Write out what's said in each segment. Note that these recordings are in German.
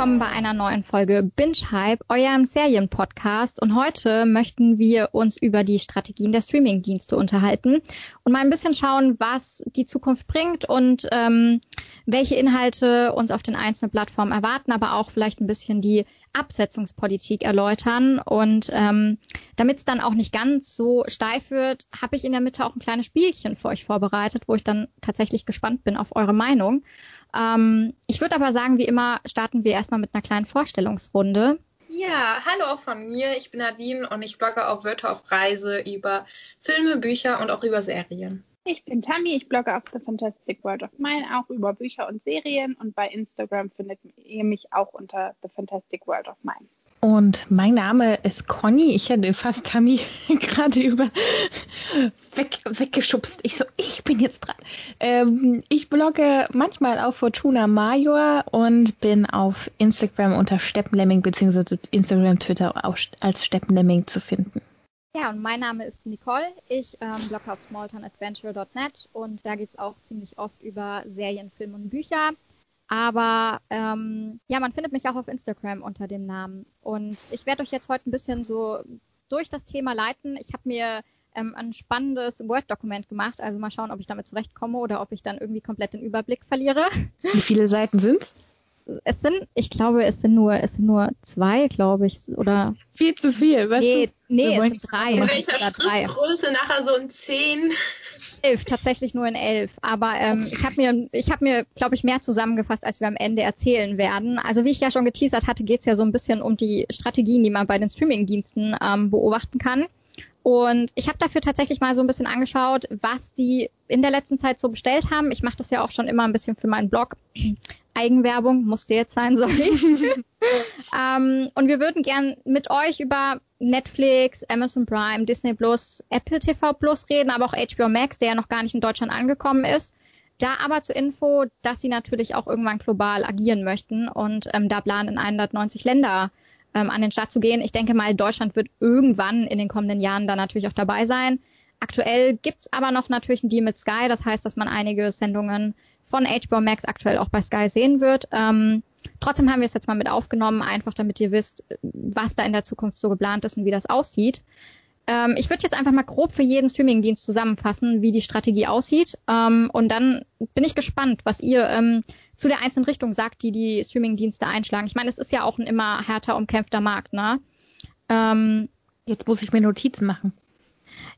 willkommen bei einer neuen Folge Binge Hype, eurem Serienpodcast. Und heute möchten wir uns über die Strategien der Streamingdienste unterhalten und mal ein bisschen schauen, was die Zukunft bringt und ähm, welche Inhalte uns auf den einzelnen Plattformen erwarten, aber auch vielleicht ein bisschen die Absetzungspolitik erläutern. Und ähm, damit es dann auch nicht ganz so steif wird, habe ich in der Mitte auch ein kleines Spielchen für euch vorbereitet, wo ich dann tatsächlich gespannt bin auf eure Meinung. Ähm, ich würde aber sagen, wie immer, starten wir erstmal mit einer kleinen Vorstellungsrunde. Ja, hallo auch von mir. Ich bin Nadine und ich blogge auf Wörter auf Reise über Filme, Bücher und auch über Serien. Ich bin Tammy, ich blogge auf The Fantastic World of Mine auch über Bücher und Serien und bei Instagram findet ihr mich auch unter The Fantastic World of Mine. Und mein Name ist Conny. Ich hätte fast Tammy gerade über weg, weggeschubst. Ich so, ich bin jetzt dran. Ähm, ich blogge manchmal auf Fortuna Major und bin auf Instagram unter Steppenlemming beziehungsweise Instagram, Twitter als Steppenlemming zu finden. Ja, und mein Name ist Nicole. Ich ähm, blogge auf smalltownadventure.net und da geht's auch ziemlich oft über Serien, Filme und Bücher. Aber ähm, ja, man findet mich auch auf Instagram unter dem Namen. Und ich werde euch jetzt heute ein bisschen so durch das Thema leiten. Ich habe mir ähm, ein spannendes Word-Dokument gemacht. Also mal schauen, ob ich damit zurechtkomme oder ob ich dann irgendwie komplett den Überblick verliere. Wie viele Seiten sind? Es sind, ich glaube, es sind nur, es sind nur zwei, glaube ich, oder. Viel zu viel, weißt nee, du? Nee, es sind drei. In welcher Schriftgröße nachher so ein zehn? Elf, tatsächlich nur in elf. Aber ähm, ich habe mir, ich habe mir, glaube ich, mehr zusammengefasst, als wir am Ende erzählen werden. Also wie ich ja schon geteasert hatte, geht es ja so ein bisschen um die Strategien, die man bei den Streamingdiensten ähm, beobachten kann. Und ich habe dafür tatsächlich mal so ein bisschen angeschaut, was die in der letzten Zeit so bestellt haben. Ich mache das ja auch schon immer ein bisschen für meinen Blog. Eigenwerbung musste jetzt sein, sorry. ähm, und wir würden gern mit euch über Netflix, Amazon Prime, Disney Plus, Apple TV Plus reden, aber auch HBO Max, der ja noch gar nicht in Deutschland angekommen ist. Da aber zur Info, dass sie natürlich auch irgendwann global agieren möchten und ähm, da planen in 190 Länder ähm, an den Start zu gehen. Ich denke mal, Deutschland wird irgendwann in den kommenden Jahren da natürlich auch dabei sein. Aktuell gibt's aber noch natürlich einen Deal mit Sky. Das heißt, dass man einige Sendungen von HBO Max aktuell auch bei Sky sehen wird. Ähm, trotzdem haben wir es jetzt mal mit aufgenommen, einfach damit ihr wisst, was da in der Zukunft so geplant ist und wie das aussieht. Ähm, ich würde jetzt einfach mal grob für jeden Streamingdienst zusammenfassen, wie die Strategie aussieht. Ähm, und dann bin ich gespannt, was ihr ähm, zu der einzelnen Richtung sagt, die die Streamingdienste einschlagen. Ich meine, es ist ja auch ein immer härter umkämpfter Markt, ne? Ähm, jetzt muss ich mir Notizen machen.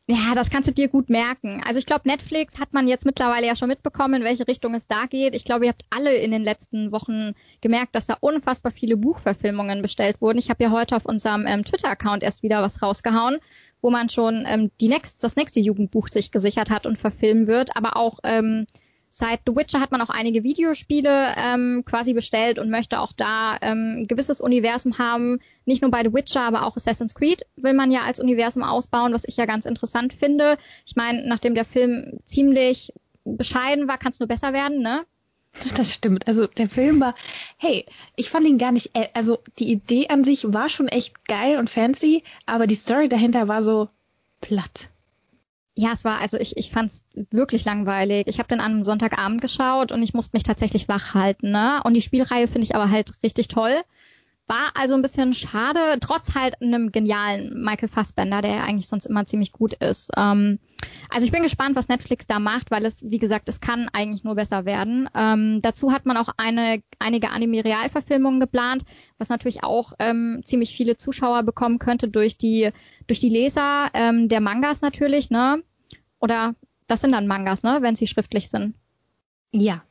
Ja, das kannst du dir gut merken. Also ich glaube, Netflix hat man jetzt mittlerweile ja schon mitbekommen, in welche Richtung es da geht. Ich glaube, ihr habt alle in den letzten Wochen gemerkt, dass da unfassbar viele Buchverfilmungen bestellt wurden. Ich habe ja heute auf unserem ähm, Twitter-Account erst wieder was rausgehauen, wo man schon ähm, die next, das nächste Jugendbuch sich gesichert hat und verfilmen wird, aber auch ähm, Seit The Witcher hat man auch einige Videospiele ähm, quasi bestellt und möchte auch da ähm, ein gewisses Universum haben. Nicht nur bei The Witcher, aber auch Assassin's Creed will man ja als Universum ausbauen, was ich ja ganz interessant finde. Ich meine, nachdem der Film ziemlich bescheiden war, kann es nur besser werden, ne? Das stimmt. Also der Film war, hey, ich fand ihn gar nicht, äh, also die Idee an sich war schon echt geil und fancy, aber die Story dahinter war so platt. Ja, es war, also ich, ich fand es wirklich langweilig. Ich habe den an einem Sonntagabend geschaut und ich musste mich tatsächlich wach halten. Ne? Und die Spielreihe finde ich aber halt richtig toll. War also ein bisschen schade, trotz halt einem genialen Michael Fassbender, der ja eigentlich sonst immer ziemlich gut ist. Ähm, also ich bin gespannt, was Netflix da macht, weil es, wie gesagt, es kann eigentlich nur besser werden. Ähm, dazu hat man auch eine, einige Anime-Realverfilmungen geplant, was natürlich auch ähm, ziemlich viele Zuschauer bekommen könnte durch die, durch die Leser ähm, der Mangas natürlich, ne? Oder das sind dann Mangas, ne, wenn sie schriftlich sind. Ja,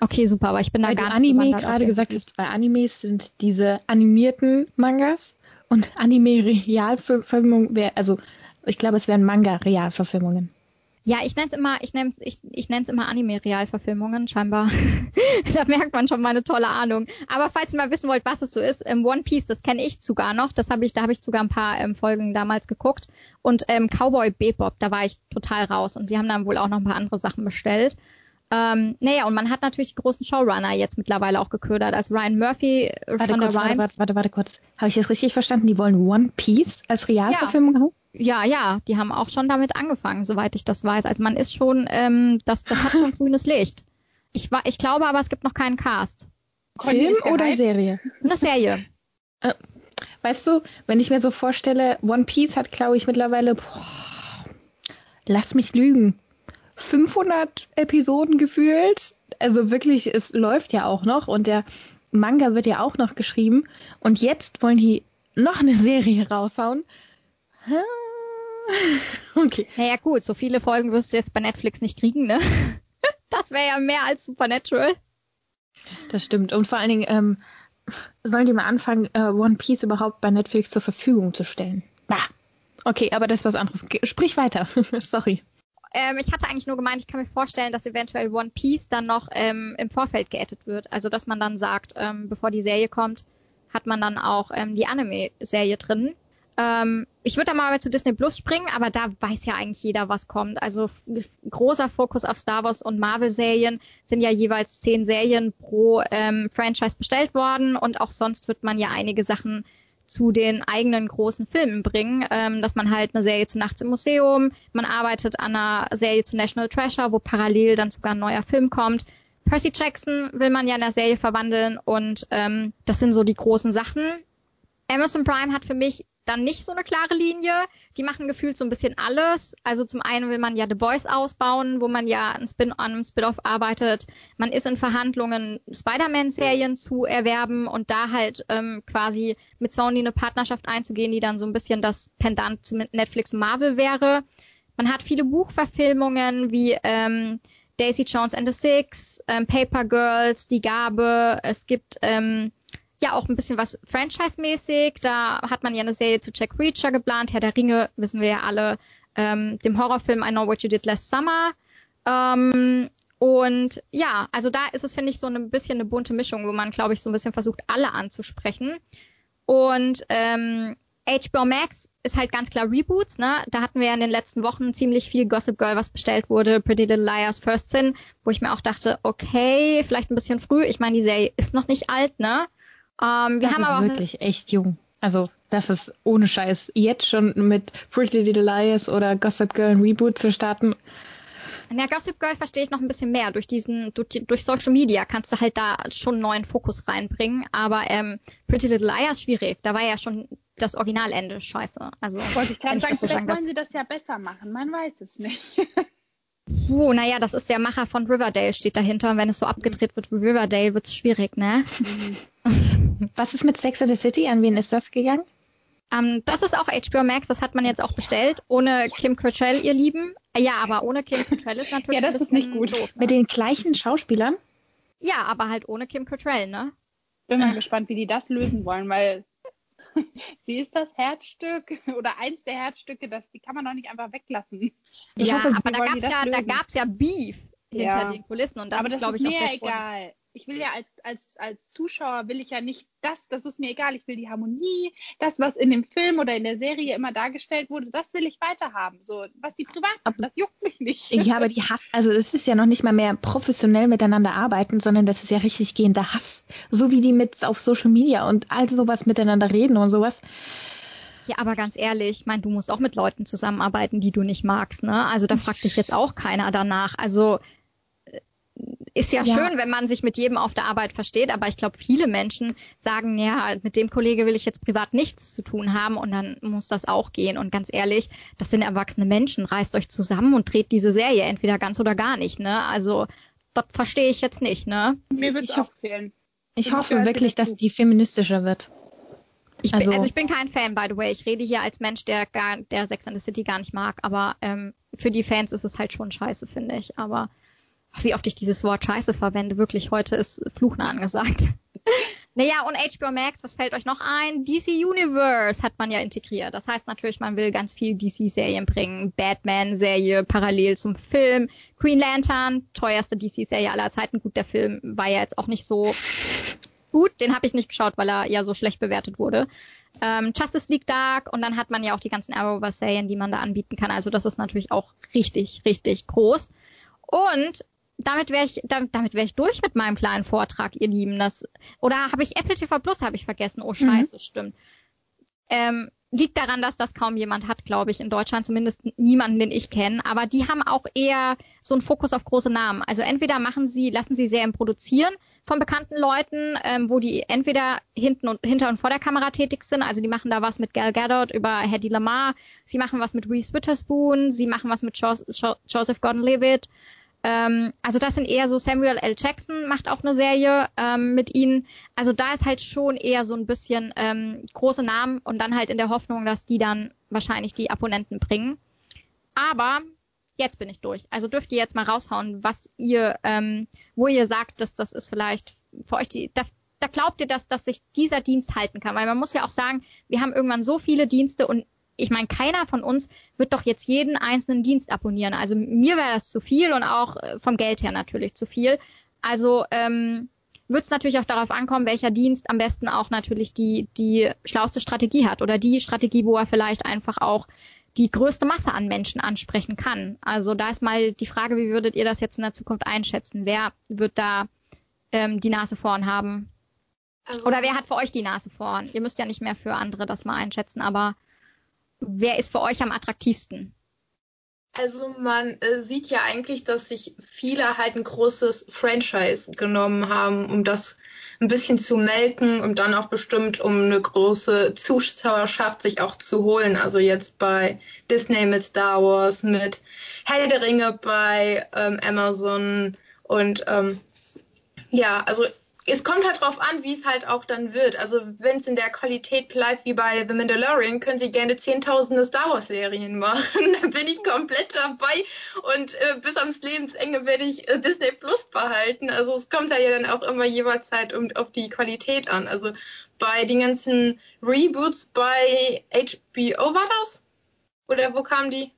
Okay, super, aber ich bin da Weil gar du nicht Anime gerade gesagt hast, bei Animes sind diese animierten Mangas und Anime-Realverfilmungen wäre, also ich glaube, es wären Manga-Realverfilmungen. Ja, ich nenne es immer, ich nenne ich, ich nenn's immer Anime-Realverfilmungen, scheinbar. da merkt man schon meine tolle Ahnung. Aber falls ihr mal wissen wollt, was es so ist, ähm, One Piece, das kenne ich sogar noch. Das habe ich, da habe ich sogar ein paar ähm, Folgen damals geguckt. Und ähm, Cowboy Bebop, da war ich total raus. Und sie haben dann wohl auch noch ein paar andere Sachen bestellt. Ähm, naja, und man hat natürlich die großen Showrunner jetzt mittlerweile auch geködert. Also Ryan Murphy, äh, Warte Shonda kurz, warte, Rhimes. warte, warte, warte kurz. Habe ich das richtig verstanden? Die wollen One Piece als Realverfilmung haben? Ja, ja, die haben auch schon damit angefangen, soweit ich das weiß. Also man ist schon, ähm, das, das hat schon grünes Licht. Ich, war, ich glaube aber, es gibt noch keinen Cast. Film oder. Serie? Eine Serie. Weißt du, wenn ich mir so vorstelle, One Piece hat, glaube ich, mittlerweile, boah, lass mich lügen, 500 Episoden gefühlt. Also wirklich, es läuft ja auch noch und der Manga wird ja auch noch geschrieben. Und jetzt wollen die noch eine Serie raushauen. Okay. Naja gut, so viele Folgen wirst du jetzt bei Netflix nicht kriegen, ne? Das wäre ja mehr als Supernatural. Das stimmt. Und vor allen Dingen ähm, sollen die mal anfangen, äh, One Piece überhaupt bei Netflix zur Verfügung zu stellen. Bah. Okay, aber das ist was anderes. Sprich weiter. Sorry. Ähm, ich hatte eigentlich nur gemeint, ich kann mir vorstellen, dass eventuell One Piece dann noch ähm, im Vorfeld geaddet wird. Also dass man dann sagt, ähm, bevor die Serie kommt, hat man dann auch ähm, die Anime-Serie drin. Ähm, ich würde da mal zu Disney Plus springen, aber da weiß ja eigentlich jeder, was kommt. Also großer Fokus auf Star Wars und Marvel-Serien sind ja jeweils zehn Serien pro ähm, Franchise bestellt worden und auch sonst wird man ja einige Sachen zu den eigenen großen Filmen bringen, ähm, dass man halt eine Serie zu Nachts im Museum, man arbeitet an einer Serie zu National Treasure, wo parallel dann sogar ein neuer Film kommt. Percy Jackson will man ja in der Serie verwandeln und ähm, das sind so die großen Sachen. Amazon Prime hat für mich dann nicht so eine klare Linie. Die machen gefühlt so ein bisschen alles. Also zum einen will man ja The Boys ausbauen, wo man ja ein Spin an einem Spin-off arbeitet. Man ist in Verhandlungen, Spider-Man-Serien zu erwerben und da halt ähm, quasi mit Sony eine Partnerschaft einzugehen, die dann so ein bisschen das Pendant zu Netflix und Marvel wäre. Man hat viele Buchverfilmungen wie ähm, Daisy Jones and the Six, ähm, Paper Girls, Die Gabe. Es gibt ähm, ja auch ein bisschen was Franchise-mäßig. Da hat man ja eine Serie zu Jack Reacher geplant. Herr der Ringe wissen wir ja alle, ähm, dem Horrorfilm I Know What You Did Last Summer. Ähm, und ja, also da ist es, finde ich, so ein bisschen eine bunte Mischung, wo man, glaube ich, so ein bisschen versucht, alle anzusprechen. Und ähm, HBO Max ist halt ganz klar Reboots, ne? Da hatten wir ja in den letzten Wochen ziemlich viel Gossip Girl, was bestellt wurde, Pretty Little Liars, First Sin, wo ich mir auch dachte, okay, vielleicht ein bisschen früh. Ich meine, die Serie ist noch nicht alt, ne? Ähm, wir das haben ist aber wirklich echt jung. Also, das ist ohne Scheiß. Jetzt schon mit Pretty Little Liars oder Gossip Girl ein Reboot zu starten. Ja, Gossip Girl verstehe ich noch ein bisschen mehr. Durch diesen, durch, durch Social Media kannst du halt da schon einen neuen Fokus reinbringen. Aber ähm, Pretty Little Liars schwierig. Da war ja schon das Originalende scheiße. Also Wollte ich gerade sagen, so vielleicht wollen sie das ja besser machen. Man weiß es nicht. Puh, naja, das ist der Macher von Riverdale, steht dahinter. Und wenn es so abgedreht wird wie Riverdale, wird's schwierig, ne? Was ist mit Sex and the City? An wen ist das gegangen? Ähm, das ist auch HBO Max, das hat man jetzt auch bestellt. Ohne Kim Cattrall, ihr Lieben. Äh, Ja, aber ohne Kim Cattrall ist natürlich Ja, das ein ist nicht gut. Doof, ne? Mit den gleichen Schauspielern? Ja, aber halt ohne Kim Cattrall, ne? Bin mal gespannt, wie die das lösen wollen, weil sie ist das Herzstück oder eins der Herzstücke, das, die kann man doch nicht einfach weglassen. Ich ja, hoffe, aber da gab's das ja, da lösen? gab's ja Beef hinter Ja. den Kulissen und das aber ist, das glaube ist ich, auch mir der Grund. egal. Ich will ja als, als, als Zuschauer will ich ja nicht das, das ist mir egal. Ich will die Harmonie, das, was in dem Film oder in der Serie immer dargestellt wurde, das will ich weiterhaben. So, was die privat machen, das juckt mich nicht. Ja, aber die Hass, also es ist ja noch nicht mal mehr professionell miteinander arbeiten, sondern das ist ja richtig gehender Hass. So wie die mit auf Social Media und all sowas miteinander reden und sowas. Ja, aber ganz ehrlich, ich mein, du musst auch mit Leuten zusammenarbeiten, die du nicht magst, ne? Also da fragt dich jetzt auch keiner danach. Also ist ja, Ja. schön, wenn man sich mit jedem auf der Arbeit versteht, aber ich glaube, viele Menschen sagen, ja, mit dem Kollege will ich jetzt privat nichts zu tun haben und dann muss das auch gehen. Und ganz ehrlich, das sind erwachsene Menschen, reißt euch zusammen und dreht diese Serie entweder ganz oder gar nicht, ne? Also das verstehe ich jetzt nicht, ne? Mir wird auch fehlen. Ich hoffe wirklich, dass die feministischer wird. Ich bin, Also- also ich bin kein Fan, by the way. Ich rede hier als Mensch, der gar, der Sex and the City gar nicht mag. Aber ähm, für die Fans ist es halt schon scheiße, finde ich. Aber wie oft ich dieses Wort scheiße verwende, wirklich heute ist Fluchen angesagt. naja, und HBO Max, was fällt euch noch ein? DC Universe hat man ja integriert. Das heißt natürlich, man will ganz viel DC-Serien bringen. Batman-Serie parallel zum Film. Green Lantern, teuerste DC-Serie aller Zeiten. Gut, der Film war ja jetzt auch nicht so gut. Den habe ich nicht geschaut, weil er ja so schlecht bewertet wurde. Ähm, Justice League Dark und dann hat man ja auch die ganzen Arrowverse-Serien, die man da anbieten kann. Also das ist natürlich auch richtig, richtig groß. Und damit wäre ich, damit, damit wäre ich durch mit meinem kleinen Vortrag, ihr Lieben. Das, oder habe ich Apple TV Plus habe ich vergessen? Oh Scheiße, stimmt. Ähm, liegt daran, dass das kaum jemand hat, glaube ich, in Deutschland, zumindest niemanden, den ich kenne. Aber die haben auch eher so einen Fokus auf große Namen. Also entweder machen sie, lassen sie Serien produzieren von bekannten Leuten, ähm, wo die entweder hinten und hinter und vor der Kamera tätig sind. Also die machen da was mit Gal Gadot über Hedy Lamar, sie machen was mit Reese Witherspoon, sie machen was mit jo jo Joseph Gordon-Levitt. Ähm, also das sind eher so Samuel L. Jackson macht auch eine Serie ähm, mit ihnen. Also da ist halt schon eher so ein bisschen ähm, große Namen und dann halt in der Hoffnung, dass die dann wahrscheinlich die Abonnenten bringen. Aber jetzt bin ich durch. Also dürft ihr jetzt mal raushauen, was ihr, ähm, wo ihr sagt, dass das ist vielleicht für euch die, da, da glaubt ihr, dass, dass sich dieser Dienst halten kann. Weil man muss ja auch sagen, wir haben irgendwann so viele Dienste und ich meine, keiner von uns wird doch jetzt jeden einzelnen Dienst abonnieren. Also mir wäre das zu viel und auch äh, vom Geld her natürlich zu viel. Also ähm, wird es natürlich auch darauf ankommen, welcher Dienst am besten auch natürlich die, die schlauste Strategie hat oder die Strategie, wo er vielleicht einfach auch die größte Masse an Menschen ansprechen kann. Also da ist mal die Frage, wie würdet ihr das jetzt in der Zukunft einschätzen? Wer wird da ähm, die Nase vorn haben? Also, Oder wer hat für euch die Nase vorn? Ihr müsst ja nicht mehr für andere das mal einschätzen, aber wer ist für euch am attraktivsten? Also man äh, sieht ja eigentlich, dass sich viele halt ein großes Franchise genommen haben, um das ein bisschen zu melken und dann auch bestimmt, um eine große Zuschauerschaft sich auch zu holen. Also jetzt bei Disney mit Star Wars, mit Herr der Ringe bei ähm, Amazon und ähm, ja, also es kommt halt drauf an, wie es halt auch dann wird. Also wenn es in der Qualität bleibt wie bei The Mandalorian, können sie gerne zehntausende Star Wars Serien machen. da bin ich komplett dabei und äh, bis ans Lebensende werde ich äh, Disney Plus behalten. Also es kommt ja dann auch immer jeweils halt um, auf die Qualität an. Also bei den ganzen Reboots bei HBO war das? Oder wo kamen die?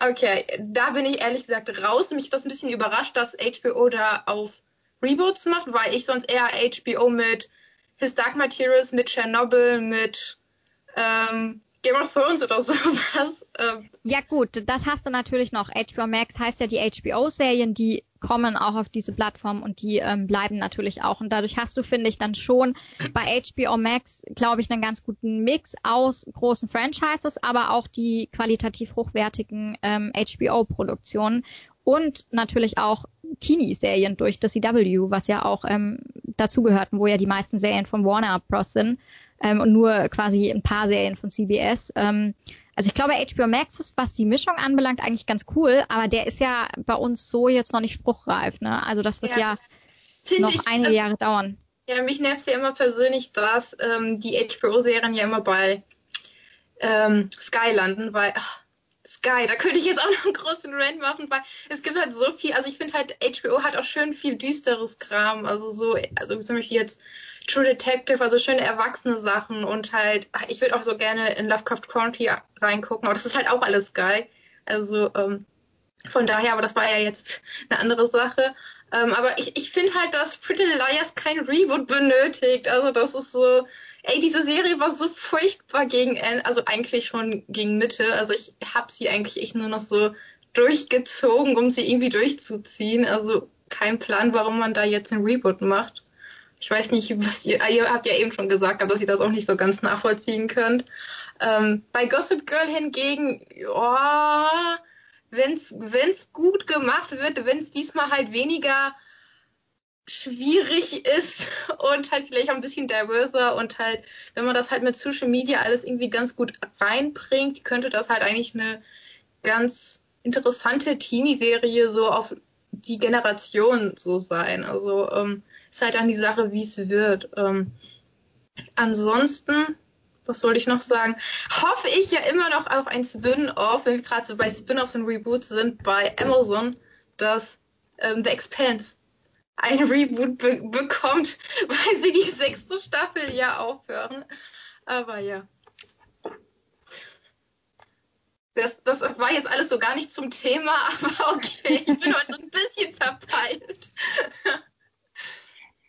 Okay, da bin ich ehrlich gesagt raus. Mich das ein bisschen überrascht, dass HBO da auf Reboots macht, weil ich sonst eher HBO mit His Dark Materials, mit Chernobyl, mit ähm, Game of Thrones oder sowas. Ähm. Ja gut, das hast du natürlich noch. HBO Max heißt ja die HBO-Serien, die kommen auch auf diese Plattform und die ähm, bleiben natürlich auch. Und dadurch hast du, finde ich, dann schon bei HBO Max, glaube ich, einen ganz guten Mix aus großen Franchises, aber auch die qualitativ hochwertigen ähm, HBO-Produktionen und natürlich auch Teenie-Serien durch das CW, was ja auch ähm, dazugehörten, wo ja die meisten Serien von Warner Bros. sind ähm, und nur quasi ein paar Serien von CBS. Ähm, also ich glaube, HBO Max ist, was die Mischung anbelangt, eigentlich ganz cool, aber der ist ja bei uns so jetzt noch nicht spruchreif. Ne? Also das wird ja, ja noch ich, einige Jahre dauern. Ja, mich nervt ja immer persönlich, dass ähm, die HBO-Serien ja immer bei ähm, Sky landen, weil ach, Sky, da könnte ich jetzt auch noch einen großen Rant machen, weil es gibt halt so viel, also ich finde halt, HBO hat auch schön viel düsteres Kram, also so, also zum Beispiel jetzt True Detective, also schöne erwachsene Sachen und halt, ich würde auch so gerne in Lovecraft County reingucken, aber das ist halt auch alles Sky, also ähm, von daher, aber das war ja jetzt eine andere Sache. Ähm, aber ich, ich finde halt, dass Pretty Liars kein Reboot benötigt. Also das ist so, Ey, diese Serie war so furchtbar gegen Ende, also eigentlich schon gegen Mitte. Also ich habe sie eigentlich echt nur noch so durchgezogen, um sie irgendwie durchzuziehen. Also kein Plan, warum man da jetzt ein Reboot macht. Ich weiß nicht, was ihr, ah, ihr habt ja eben schon gesagt, aber dass ihr das auch nicht so ganz nachvollziehen könnt. Ähm, bei Gossip Girl hingegen, oh, wenn's, wenn's gut gemacht wird, wenn's diesmal halt weniger schwierig ist und halt vielleicht auch ein bisschen diverser und halt, wenn man das halt mit Social Media alles irgendwie ganz gut reinbringt, könnte das halt eigentlich eine ganz interessante Teenie-Serie so auf die Generation so sein. Also ähm, ist halt dann die Sache, wie es wird. Ähm, ansonsten, was soll ich noch sagen? Hoffe ich ja immer noch auf ein Spin-off, wenn wir gerade so bei Spin-offs und Reboots sind, bei Amazon, das ähm, The Expanse ein Reboot be bekommt, weil sie die sechste Staffel ja aufhören. Aber ja. Das, das war jetzt alles so gar nicht zum Thema, aber okay, ich bin heute so ein bisschen verpeilt.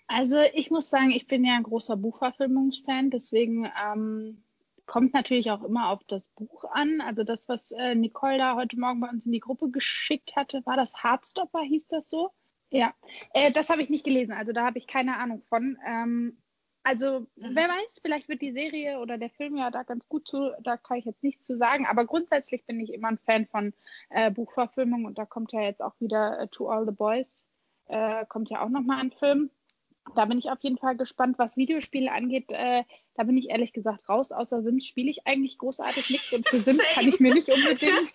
Also ich muss sagen, ich bin ja ein großer Buchverfilmungsfan, deswegen ähm, kommt natürlich auch immer auf das Buch an. Also das, was äh, Nicole da heute Morgen bei uns in die Gruppe geschickt hatte, war das Hardstopper, hieß das so? Ja, äh, das habe ich nicht gelesen, also da habe ich keine Ahnung von. Ähm, also mhm. wer weiß, vielleicht wird die Serie oder der Film ja da ganz gut zu, da kann ich jetzt nichts zu sagen, aber grundsätzlich bin ich immer ein Fan von äh, Buchverfilmung und da kommt ja jetzt auch wieder äh, To All the Boys, äh, kommt ja auch nochmal ein Film. da bin ich auf jeden Fall gespannt, was Videospiele angeht. Da bin ich ehrlich gesagt raus. Außer Sims spiele ich eigentlich großartig nichts und für Sims kann ich mir nicht unbedingt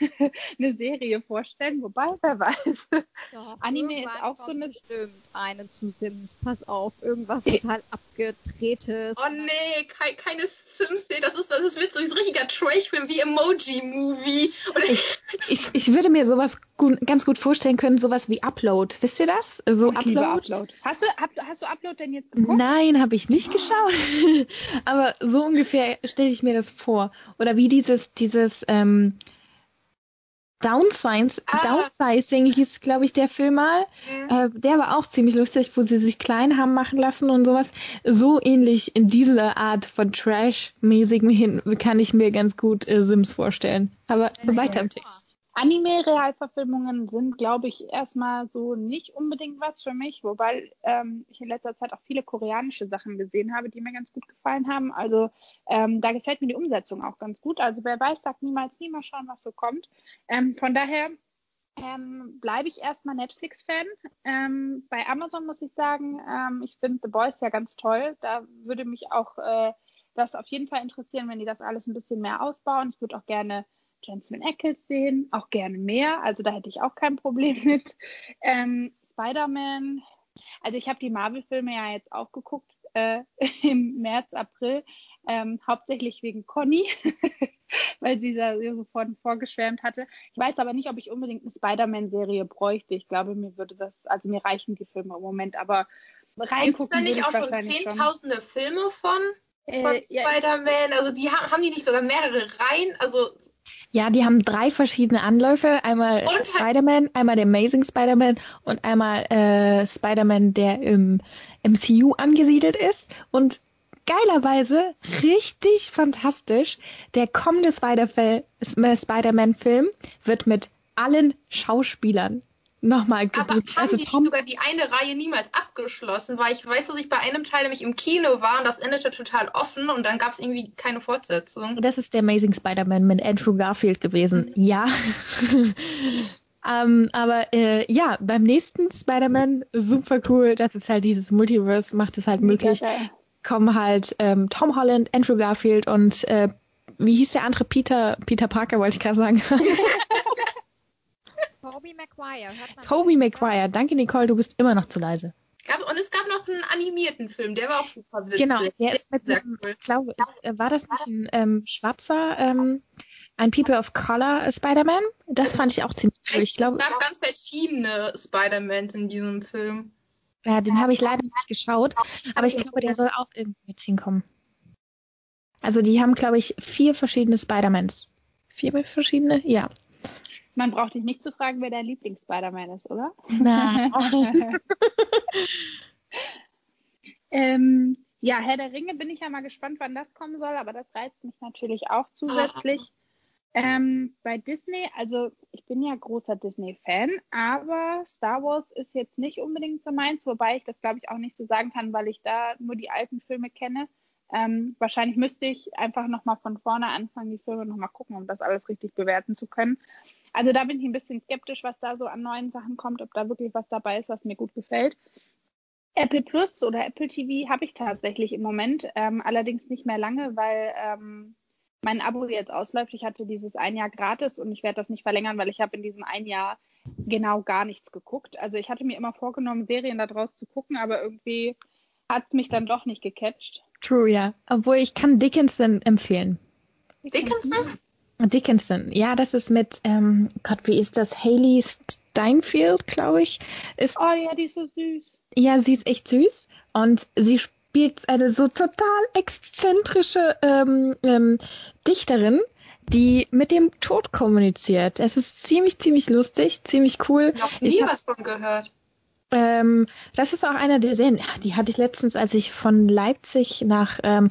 eine Serie vorstellen. Wobei, wer weiß. Ja, Anime ist auch so eine. Bestimmt eine zu Sims. Pass auf, irgendwas total abgedrehtes. Oh nee, kei keine Sims, nee, das ist, das ist witzig, so ein richtiger Trash-Film wie Emoji-Movie. Ich, ich, ich würde mir sowas gut, ganz gut vorstellen können, sowas wie Upload. Wisst ihr das? So Ich Upload? Upload. Hast du, hab, hast du Upload denn jetzt geguckt? Nein, habe ich nicht geschaut. Aber so ungefähr stelle ich mir das vor. Oder wie dieses, dieses ähm, Downsize, Ah. Downsizing hieß, glaube ich, der Film mal. Mhm. Äh, der war auch ziemlich lustig, wo sie sich klein haben machen lassen und sowas. So ähnlich in dieser Art von Trash-mäßigem hin kann ich mir ganz gut äh, Sims vorstellen. Aber weiter im Text. Anime-Realverfilmungen sind, glaube ich, erstmal so nicht unbedingt was für mich, wobei ähm, ich in letzter Zeit auch viele koreanische Sachen gesehen habe, die mir ganz gut gefallen haben. Also ähm, da gefällt mir die Umsetzung auch ganz gut. Also wer weiß, sagt niemals nie mal schauen, was so kommt. Ähm, von daher ähm, bleibe ich erstmal Netflix-Fan. Ähm, bei Amazon muss ich sagen, ähm, ich finde The Boys ja ganz toll. Da würde mich auch äh, das auf jeden Fall interessieren, wenn die das alles ein bisschen mehr ausbauen. Ich würde auch gerne Jensen Ackles sehen, auch gerne mehr. Also da hätte ich auch kein Problem mit. Ähm, Spider-Man, also ich habe die Marvel-Filme ja jetzt auch geguckt äh, im März, April, ähm, hauptsächlich wegen Conny, weil sie da so von vorgeschwärmt hatte. Ich weiß aber nicht, ob ich unbedingt eine Spider-Man-Serie bräuchte. Ich glaube, mir würde das, also mir reichen die Filme im Moment, aber Gibt es reingucken da würde nicht ich auch schon zehntausende Filme von, von Äh, ja, Spider-Man? Also die haben, haben die nicht sogar mehrere Reihen? Also Ja, die haben drei verschiedene Anläufe. Einmal Spider-Man, einmal der Amazing Spider-Man und einmal äh, Spider-Man, der im MCU angesiedelt ist. Und geilerweise, richtig fantastisch, der kommende Spider- Spider-Man-Film wird mit allen Schauspielern nochmal Aber gebootet. haben Also die nicht Tom sogar die eine Reihe niemals abgeschlossen? Weil ich weiß, dass ich bei einem Teil nämlich im Kino war und das endete total offen und dann gab es irgendwie keine Fortsetzung. Das ist der Amazing Spider-Man mit Andrew Garfield gewesen. Ja. ähm, aber äh, ja, beim nächsten Spider-Man super cool. Das ist halt dieses Multiverse, macht es halt möglich. Kommen halt ähm, Tom Holland, Andrew Garfield und äh, wie hieß der andere Peter? Peter Parker wollte ich gerade sagen. Tobey Maguire. Tobey Maguire. Danke Nicole, du bist immer noch zu leise. Und es gab noch einen animierten Film, der war auch super witzig. Genau, der ist mit einem, cool. ich glaube, ist, äh, war das nicht ein ähm, schwarzer, ähm, ein People of Color äh, Spider-Man? Das fand ich auch ziemlich cool. Ich glaube, Es gab ganz verschiedene Spider-Mans in diesem Film. Ja, den habe ich leider nicht geschaut, aber ich glaube, der soll auch irgendwie mit hinkommen. Also die haben, glaube ich, vier verschiedene Spider-Mans. Vier verschiedene? Ja. Man braucht dich nicht zu fragen, wer dein Lieblings-Spider-Man ist, oder? Na. ähm, ja, Herr der Ringe bin ich ja mal gespannt, wann das kommen soll, aber das reizt mich natürlich auch zusätzlich. Ähm, bei Disney, also ich bin ja großer Disney-Fan, aber Star Wars ist jetzt nicht unbedingt so meins, wobei ich das glaube ich auch nicht so sagen kann, weil ich da nur die alten Filme kenne. Ähm, wahrscheinlich müsste ich einfach nochmal von vorne anfangen, die Filme nochmal gucken, um das alles richtig bewerten zu können. Also da bin ich ein bisschen skeptisch, was da so an neuen Sachen kommt, ob da wirklich was dabei ist, was mir gut gefällt. Apple Plus oder Apple TV habe ich tatsächlich im Moment, ähm, allerdings nicht mehr lange, weil ähm, mein Abo jetzt ausläuft. Ich hatte dieses ein Jahr gratis und ich werde das nicht verlängern, weil ich habe in diesem ein Jahr genau gar nichts geguckt. Also ich hatte mir immer vorgenommen, Serien da draus zu gucken, aber irgendwie hat es mich dann doch nicht gecatcht. True, ja. Obwohl ich kann Dickinson empfehlen. Dickinson? Dickinson, ja, das ist mit, ähm, Gott, wie ist das? Haley Steinfeld, glaube ich. Ist, Oh ja, die ist so süß. ja, sie ist echt süß und sie spielt eine so total exzentrische ähm, ähm, Dichterin, die mit dem Tod kommuniziert. Es ist ziemlich, ziemlich lustig, ziemlich cool. Noch nie Ich hab- was von gehört. Ähm, das ist auch einer der Serien, die hatte ich letztens, als ich von Leipzig nach ähm,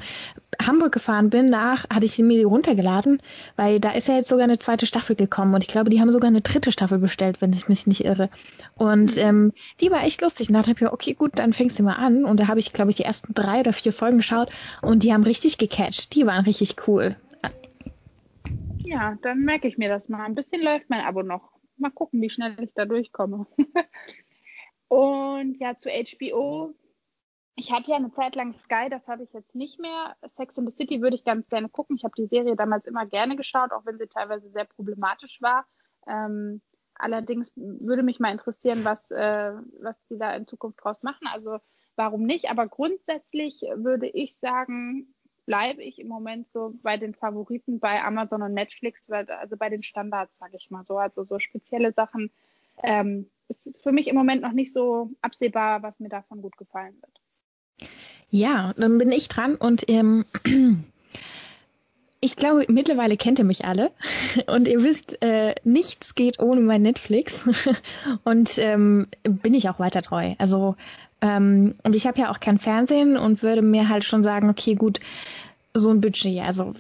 Hamburg gefahren bin, nach, hatte ich sie mir runtergeladen, weil da ist ja jetzt sogar eine zweite Staffel gekommen und ich glaube, die haben sogar eine dritte Staffel bestellt, wenn ich mich nicht irre. Und ähm, die war echt lustig. Und da dachte ich mir, okay, gut, dann fängst du mal an. Und da habe ich, glaube ich, die ersten drei oder vier Folgen geschaut und die haben richtig gecatcht. Die waren richtig cool. Ja, dann merke ich mir das mal. Ein bisschen läuft mein Abo noch. Mal gucken, wie schnell ich da durchkomme. Und ja, zu HBO. Ich hatte ja eine Zeit lang Sky, das habe ich jetzt nicht mehr. Sex in the City würde ich ganz gerne gucken. Ich habe die Serie damals immer gerne geschaut, auch wenn sie teilweise sehr problematisch war. Ähm, allerdings würde mich mal interessieren, was, äh, was sie da in Zukunft draus machen. Also warum nicht? Aber grundsätzlich würde ich sagen, bleibe ich im Moment so bei den Favoriten bei Amazon und Netflix, also bei den Standards, sage ich mal so. Also so spezielle Sachen ähm, ist für mich im Moment noch nicht so absehbar, was mir davon gut gefallen wird. Ja, dann bin ich dran und ähm, ich glaube, mittlerweile kennt ihr mich alle und ihr wisst, äh, nichts geht ohne mein Netflix und ähm, bin ich auch weiter treu. Also ähm, und ich habe ja auch kein Fernsehen und würde mir halt schon sagen, okay, gut, so ein Budget. Also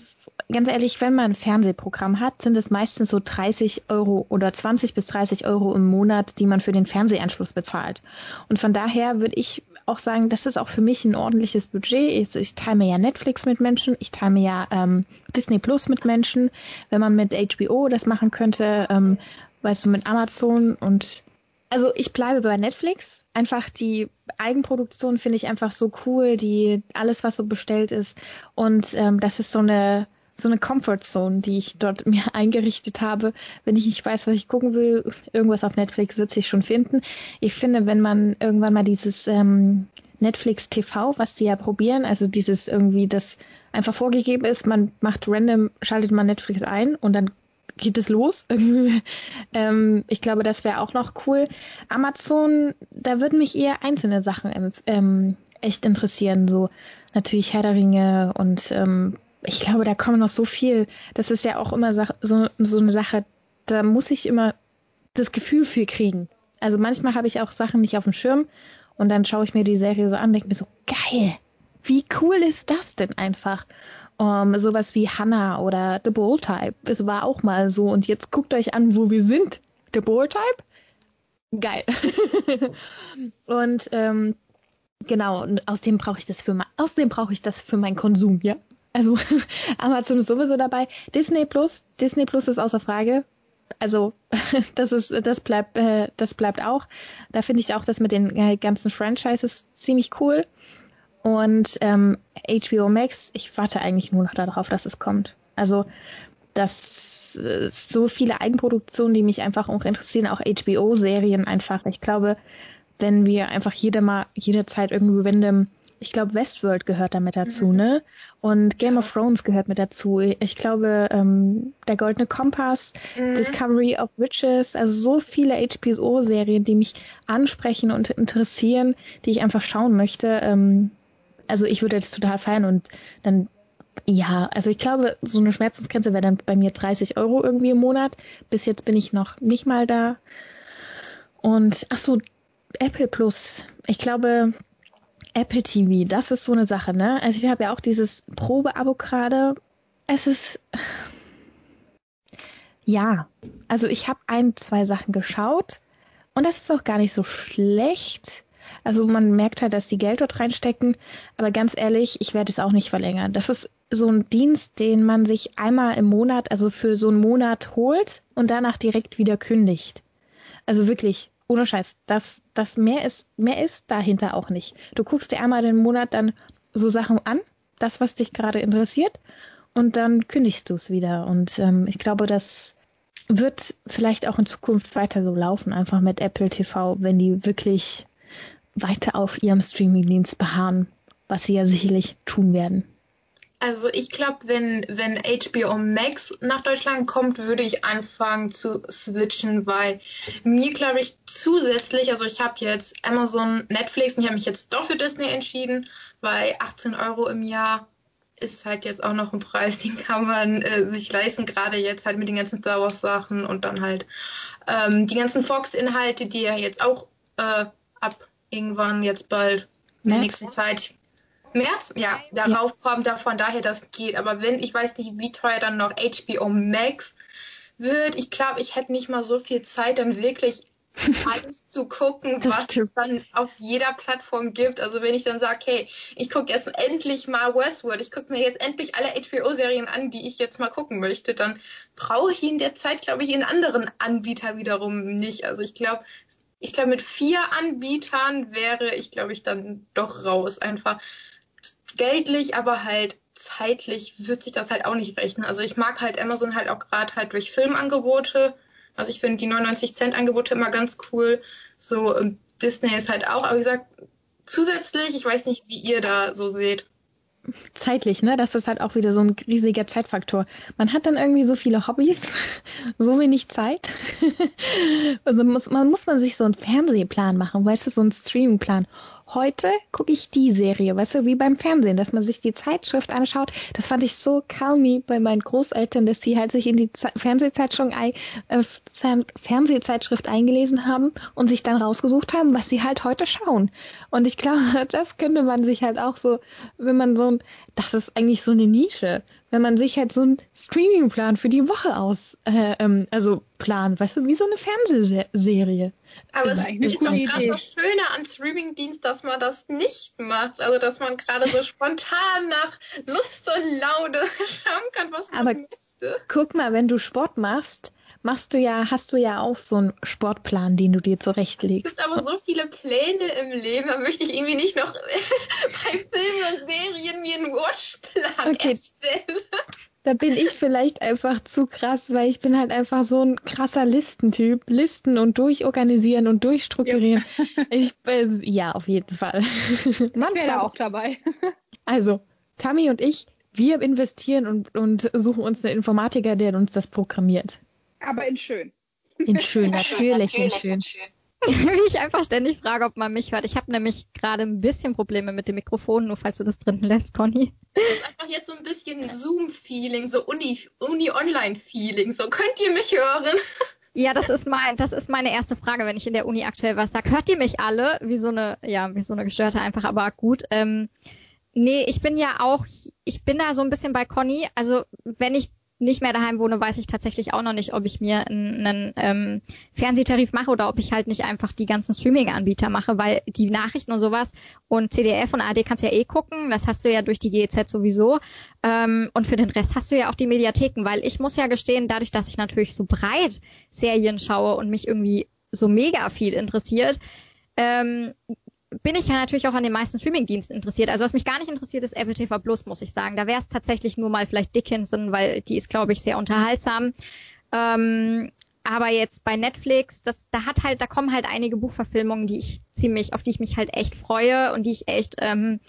ganz ehrlich, wenn man ein Fernsehprogramm hat, sind es meistens so 30 Euro oder 20 bis 30 Euro im Monat, die man für den Fernsehanschluss bezahlt. Und von daher würde ich auch sagen, das ist auch für mich ein ordentliches Budget. Ich, ich teile mir ja Netflix mit Menschen, ich teile mir ja ähm, Disney Plus mit Menschen. Wenn man mit HBO das machen könnte, ähm, weißt du, mit Amazon und also ich bleibe bei Netflix. Einfach die Eigenproduktion finde ich einfach so cool, die alles, was so bestellt ist. Und ähm, das ist so eine so eine Comfort Zone, die ich dort mir eingerichtet habe. Wenn ich nicht weiß, was ich gucken will, irgendwas auf Netflix wird sich schon finden. Ich finde, wenn man irgendwann mal dieses ähm, Netflix TV, was die ja probieren, also dieses irgendwie, das einfach vorgegeben ist, man macht random, schaltet man Netflix ein und dann geht es los. ähm, ich glaube, das wäre auch noch cool. Amazon, da würden mich eher einzelne Sachen ähm, echt interessieren, so natürlich Herr der Ringe und ähm, ich glaube, da kommen noch so viel. Das ist ja auch immer so, so eine Sache, da muss ich immer das Gefühl für kriegen. Also manchmal habe ich auch Sachen nicht auf dem Schirm und dann schaue ich mir die Serie so an und denke mir so, geil, wie cool ist das denn einfach? Um, sowas wie Hannah oder The Bull Type. Es war auch mal so. Und jetzt guckt euch an, wo wir sind. The Bull Type? Geil. und ähm, genau, und außerdem brauche ich das für außerdem brauche ich das für meinen Konsum, ja. Also Amazon ist sowieso dabei. Disney Plus, Disney Plus ist außer Frage. Also das ist, das bleibt, äh, das bleibt auch. Da finde ich auch das mit den äh, ganzen Franchises ziemlich cool. Und ähm, HBO Max, ich warte eigentlich nur noch darauf, dass es kommt. Also das äh, so viele Eigenproduktionen, die mich einfach auch interessieren, auch HBO-Serien einfach. Ich glaube, wenn wir einfach jede mal jederzeit irgendwie random ich glaube, Westworld gehört damit dazu, mhm. ne? Und Game of Thrones gehört mit dazu. Ich glaube, ähm, der Goldene Kompass, mhm. Discovery of Witches, also so viele HBO-Serien, die mich ansprechen und interessieren, die ich einfach schauen möchte. Ähm, also ich würde das total feiern und dann, ja, also ich glaube, so eine Schmerzensgrenze wäre dann bei mir 30 Euro irgendwie im Monat. Bis jetzt bin ich noch nicht mal da. Und ach so, Apple Plus. Ich glaube, Apple TV, das ist so eine Sache, ne? Also ich habe ja auch dieses Probeabo gerade. Es ist ja, also ich habe ein, zwei Sachen geschaut und das ist auch gar nicht so schlecht. Also man merkt halt, dass die Geld dort reinstecken, aber ganz ehrlich, ich werde es auch nicht verlängern. Das ist so ein Dienst, den man sich einmal im Monat, also für so einen Monat holt und danach direkt wieder kündigt. Also wirklich, ohne Scheiß, das, das mehr ist, mehr ist dahinter auch nicht. Du guckst dir einmal den Monat dann so Sachen an, das, was dich gerade interessiert, und dann kündigst du es wieder. Und ähm, ich glaube, das wird vielleicht auch in Zukunft weiter so laufen, einfach mit Apple TV, wenn die wirklich weiter auf ihrem Streamingdienst beharren, was sie ja sicherlich tun werden. Also ich glaube, wenn, wenn HBO Max nach Deutschland kommt, würde ich anfangen zu switchen, weil mir, glaube ich, zusätzlich, also ich habe jetzt Amazon, Netflix und ich habe mich jetzt doch für Disney entschieden, weil 18 Euro im Jahr ist halt jetzt auch noch ein Preis, den kann man äh, sich leisten, gerade jetzt halt mit den ganzen Star Wars Sachen und dann halt ähm, die ganzen Fox-Inhalte, die ja jetzt auch äh, ab irgendwann jetzt bald in der nächsten Zeit März? Ja, darauf ja. kommt davon daher, das geht. Aber wenn, ich weiß nicht, wie teuer dann noch HBO Max wird. Ich glaube, ich hätte nicht mal so viel Zeit, dann wirklich alles zu gucken, das was stimmt. es dann auf jeder Plattform gibt. Also wenn ich dann sage, hey, ich gucke jetzt endlich mal Westworld, ich gucke mir jetzt endlich alle HBO-Serien an, die ich jetzt mal gucken möchte, dann brauche ich in der Zeit, glaube ich, einen anderen Anbieter wiederum nicht. Also ich glaube, ich glaube, mit vier Anbietern wäre ich, glaube ich, dann doch raus. Einfach geldlich, aber halt zeitlich wird sich das halt auch nicht rechnen. Also ich mag halt Amazon halt auch gerade halt durch Filmangebote. Also ich finde die 99 Cent Angebote immer ganz cool. So und Disney ist halt auch, aber wie gesagt, zusätzlich, ich weiß nicht, wie ihr da so seht zeitlich, ne? Das ist halt auch wieder so ein riesiger Zeitfaktor. Man hat dann irgendwie so viele Hobbys, so wenig Zeit. also muss man muss man sich so einen Fernsehplan machen, weißt du, so einen Streamingplan heute gucke ich die Serie, weißt du, wie beim Fernsehen, dass man sich die Zeitschrift anschaut. Das fand ich so calmy bei meinen Großeltern, dass die halt sich in die Fernsehzeitschrift, äh, Fernsehzeitschrift eingelesen haben und sich dann rausgesucht haben, was sie halt heute schauen. Und ich glaube, das könnte man sich halt auch so, wenn man so ein, das ist eigentlich so eine Nische, wenn man sich halt so einen Streamingplan für die Woche aus, äh, ähm, also plant, weißt du, wie so eine Fernsehserie. Aber es ist doch gerade das Schöne an Streamingdienst, dass man das nicht macht. Also, dass man gerade so spontan nach Lust und Laune schauen kann, was man Aber möchte. Guck mal, wenn du Sport machst, machst du ja, hast du ja auch so einen Sportplan, den du dir zurechtlegst. Es gibt aber so viele Pläne im Leben, da möchte ich irgendwie nicht noch bei Filmen und Serien mir einen Watchplan okay. erstellen. Da bin ich vielleicht einfach zu krass, weil ich bin halt einfach so ein krasser Listentyp. Listen und durchorganisieren und durchstrukturieren. Ja. Ich, äh, ja, auf jeden Fall. Manchmal wäre auch dabei. Also, Tammy und ich, wir investieren und, und suchen uns einen Informatiker, der uns das programmiert. Aber in schön. In schön, natürlich, in schön. Wie ich einfach ständig frage, ob man mich hört. Ich habe nämlich gerade ein bisschen Probleme mit dem Mikrofon, nur falls du das drin lässt, Conny. Das ist einfach jetzt so ein bisschen Zoom-Feeling, so Uni-Online-Feeling. Uni so, könnt ihr mich hören? Ja, das ist mein, das ist meine erste Frage, wenn ich in der Uni aktuell was sage. Hört ihr mich alle? Wie so eine, ja, wie so eine gestörte einfach, aber gut. Ähm, nee, ich bin ja auch, ich bin da so ein bisschen bei Conny. Also wenn ich nicht mehr daheim wohne, weiß ich tatsächlich auch noch nicht, ob ich mir einen, ähm, Fernsehtarif mache oder ob ich halt nicht einfach die ganzen Streaming-Anbieter mache, weil die Nachrichten und sowas und CDF und AD kannst ja eh gucken, das hast du ja durch die GEZ sowieso. Ähm, und für den Rest hast du ja auch die Mediatheken, weil ich muss ja gestehen, dadurch, dass ich natürlich so breit Serien schaue und mich irgendwie so mega viel interessiert, ähm, bin ich ja natürlich auch an den meisten Streamingdiensten interessiert. Also was mich gar nicht interessiert, ist Apple TV Plus, muss ich sagen. Da wäre es tatsächlich nur mal vielleicht Dickinson, weil die ist, glaube ich, sehr unterhaltsam. Ähm, aber jetzt bei Netflix, das, da hat halt, da kommen halt einige Buchverfilmungen, die ich ziemlich, auf die ich mich halt echt freue und die ich echt, ähm,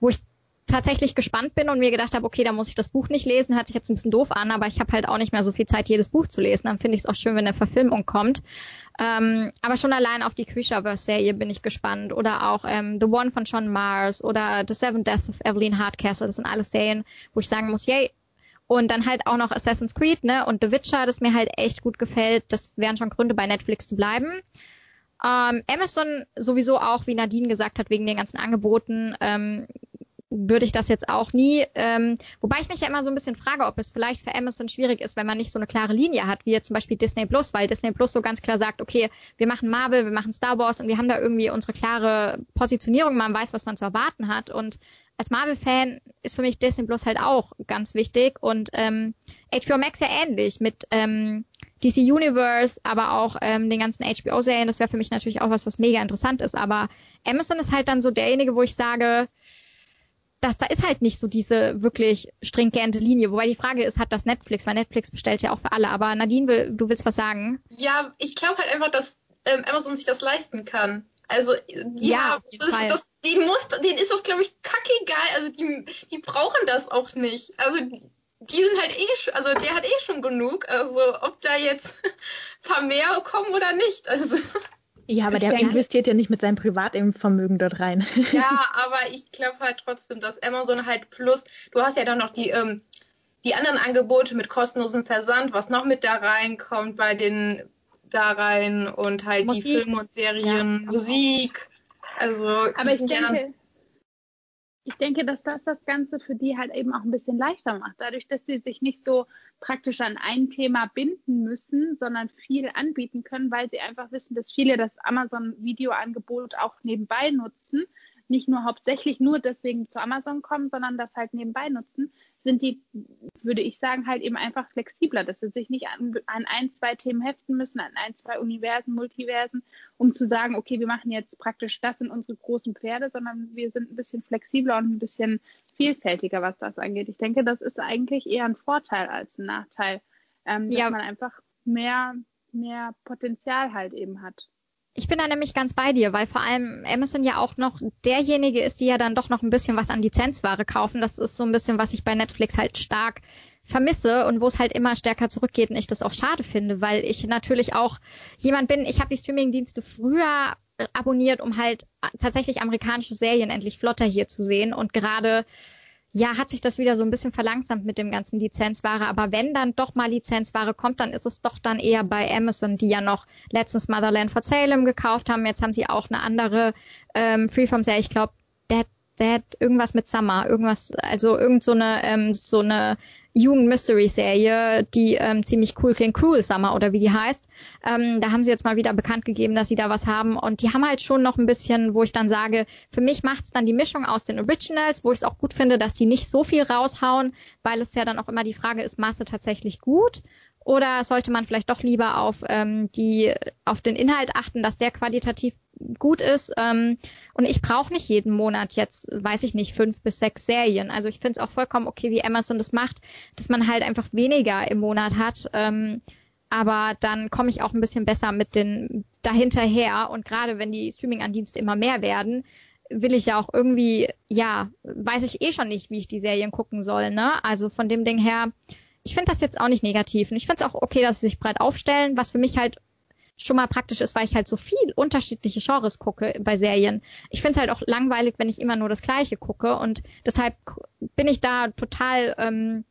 wo ich tatsächlich gespannt bin und mir gedacht habe, okay, da muss ich das Buch nicht lesen, hört sich jetzt ein bisschen doof an, aber ich habe halt auch nicht mehr so viel Zeit, jedes Buch zu lesen. Dann finde ich es auch schön, wenn eine Verfilmung kommt. Ähm, aber schon allein auf die Creatureverse-Serie bin ich gespannt. Oder auch ähm, The One von John Mars oder The Seven Deaths of Evelyn Hardcastle. Das sind alles Serien, wo ich sagen muss, yay. Und dann halt auch noch Assassin's Creed, ne? Und The Witcher, das mir halt echt gut gefällt. Das wären schon Gründe, bei Netflix zu bleiben. Ähm, Amazon sowieso auch, wie Nadine gesagt hat, wegen den ganzen Angeboten. Ähm, würde ich das jetzt auch nie. Ähm, wobei ich mich ja immer so ein bisschen frage, ob es vielleicht für Amazon schwierig ist, wenn man nicht so eine klare Linie hat, wie jetzt zum Beispiel Disney Plus, weil Disney Plus so ganz klar sagt, okay, wir machen Marvel, wir machen Star Wars und wir haben da irgendwie unsere klare Positionierung, man weiß, was man zu erwarten hat. Und als Marvel-Fan ist für mich Disney Plus halt auch ganz wichtig und ähm, HBO Max ja ähnlich mit ähm, DC Universe, aber auch ähm, den ganzen HBO-Serien. Das wäre für mich natürlich auch was, was mega interessant ist. Aber Amazon ist halt dann so derjenige, wo ich sage, das, da ist halt nicht so diese wirklich stringente Linie. Wobei die Frage ist, hat das Netflix? Weil Netflix bestellt ja auch für alle. Aber Nadine, will, du willst was sagen? Ja, ich glaube halt einfach, dass ähm, Amazon sich das leisten kann. Also ja, ja das, das, die muss, denen ist das glaube ich kackegal. Also die, die brauchen das auch nicht. Also die sind halt eh, also der hat eh schon genug. Also ob da jetzt ein paar mehr kommen oder nicht. Also ja, aber der denke, investiert ja nicht mit seinem Privatvermögen dort rein. Ja, aber ich glaube halt trotzdem, dass Amazon halt plus, du hast ja dann noch die, ähm, die anderen Angebote mit kostenlosem Versand, was noch mit da reinkommt bei den da rein und halt Musik. die Filme und Serien, ja. Musik. Also, aber ich denke, ich denke, dass das das Ganze für die halt eben auch ein bisschen leichter macht. Dadurch, dass sie sich nicht so praktisch an ein Thema binden müssen, sondern viel anbieten können, weil sie einfach wissen, dass viele das Amazon-Videoangebot auch nebenbei nutzen, nicht nur hauptsächlich nur deswegen zu Amazon kommen, sondern das halt nebenbei nutzen, sind die, würde ich sagen, halt eben einfach flexibler, dass sie sich nicht an, an ein, zwei Themen heften müssen, an ein, zwei Universen, Multiversen, um zu sagen, okay, wir machen jetzt praktisch das in unsere großen Pferde, sondern wir sind ein bisschen flexibler und ein bisschen vielfältiger, was das angeht. Ich denke, das ist eigentlich eher ein Vorteil als ein Nachteil, ähm, dass ja. man einfach mehr, mehr Potenzial halt eben hat. Ich bin da nämlich ganz bei dir, weil vor allem Amazon ja auch noch derjenige ist, die ja dann doch noch ein bisschen was an Lizenzware kaufen. Das ist so ein bisschen, was ich bei Netflix halt stark vermisse und wo es halt immer stärker zurückgeht und ich das auch schade finde, weil ich natürlich auch jemand bin, ich habe die Streamingdienste früher abonniert, um halt tatsächlich amerikanische Serien endlich flotter hier zu sehen und gerade ja, hat sich das wieder so ein bisschen verlangsamt mit dem ganzen Lizenzware. Aber wenn dann doch mal Lizenzware kommt, dann ist es doch dann eher bei Amazon, die ja noch letztens Motherland for Salem gekauft haben. Jetzt haben sie auch eine andere ähm, Freeform-Serie, ich glaube, Dead, Dead, irgendwas mit Summer, irgendwas, also irgend so eine, ähm, so eine Jugend-Mystery-Serie, die ähm, ziemlich cool klingt, Cruel Summer oder wie die heißt. Ähm, da haben sie jetzt mal wieder bekannt gegeben, dass sie da was haben. Und die haben halt schon noch ein bisschen, wo ich dann sage, für mich macht's dann die Mischung aus den Originals, wo ich es auch gut finde, dass die nicht so viel raushauen, weil es ja dann auch immer die Frage ist, Masse tatsächlich gut? Oder sollte man vielleicht doch lieber auf ähm, die auf den Inhalt achten, dass der qualitativ gut ist? Ähm, und ich brauche nicht jeden Monat jetzt, weiß ich nicht, fünf bis sechs Serien. Also ich finde es auch vollkommen okay, wie Amazon das macht, dass man halt einfach weniger im Monat hat. Ähm, aber dann komme ich auch ein bisschen besser mit den dahinterher. Und gerade wenn die Streaming-Andienste immer mehr werden, will ich ja auch irgendwie, ja, weiß ich eh schon nicht, wie ich die Serien gucken soll. Ne? Also von dem Ding her ich finde das jetzt auch nicht negativ. Und ich finde es auch okay, dass sie sich breit aufstellen, was für mich halt schon mal praktisch ist, weil ich halt so viel unterschiedliche Genres gucke bei Serien. Ich finde es halt auch langweilig, wenn ich immer nur das Gleiche gucke und deshalb bin ich da total, ähm,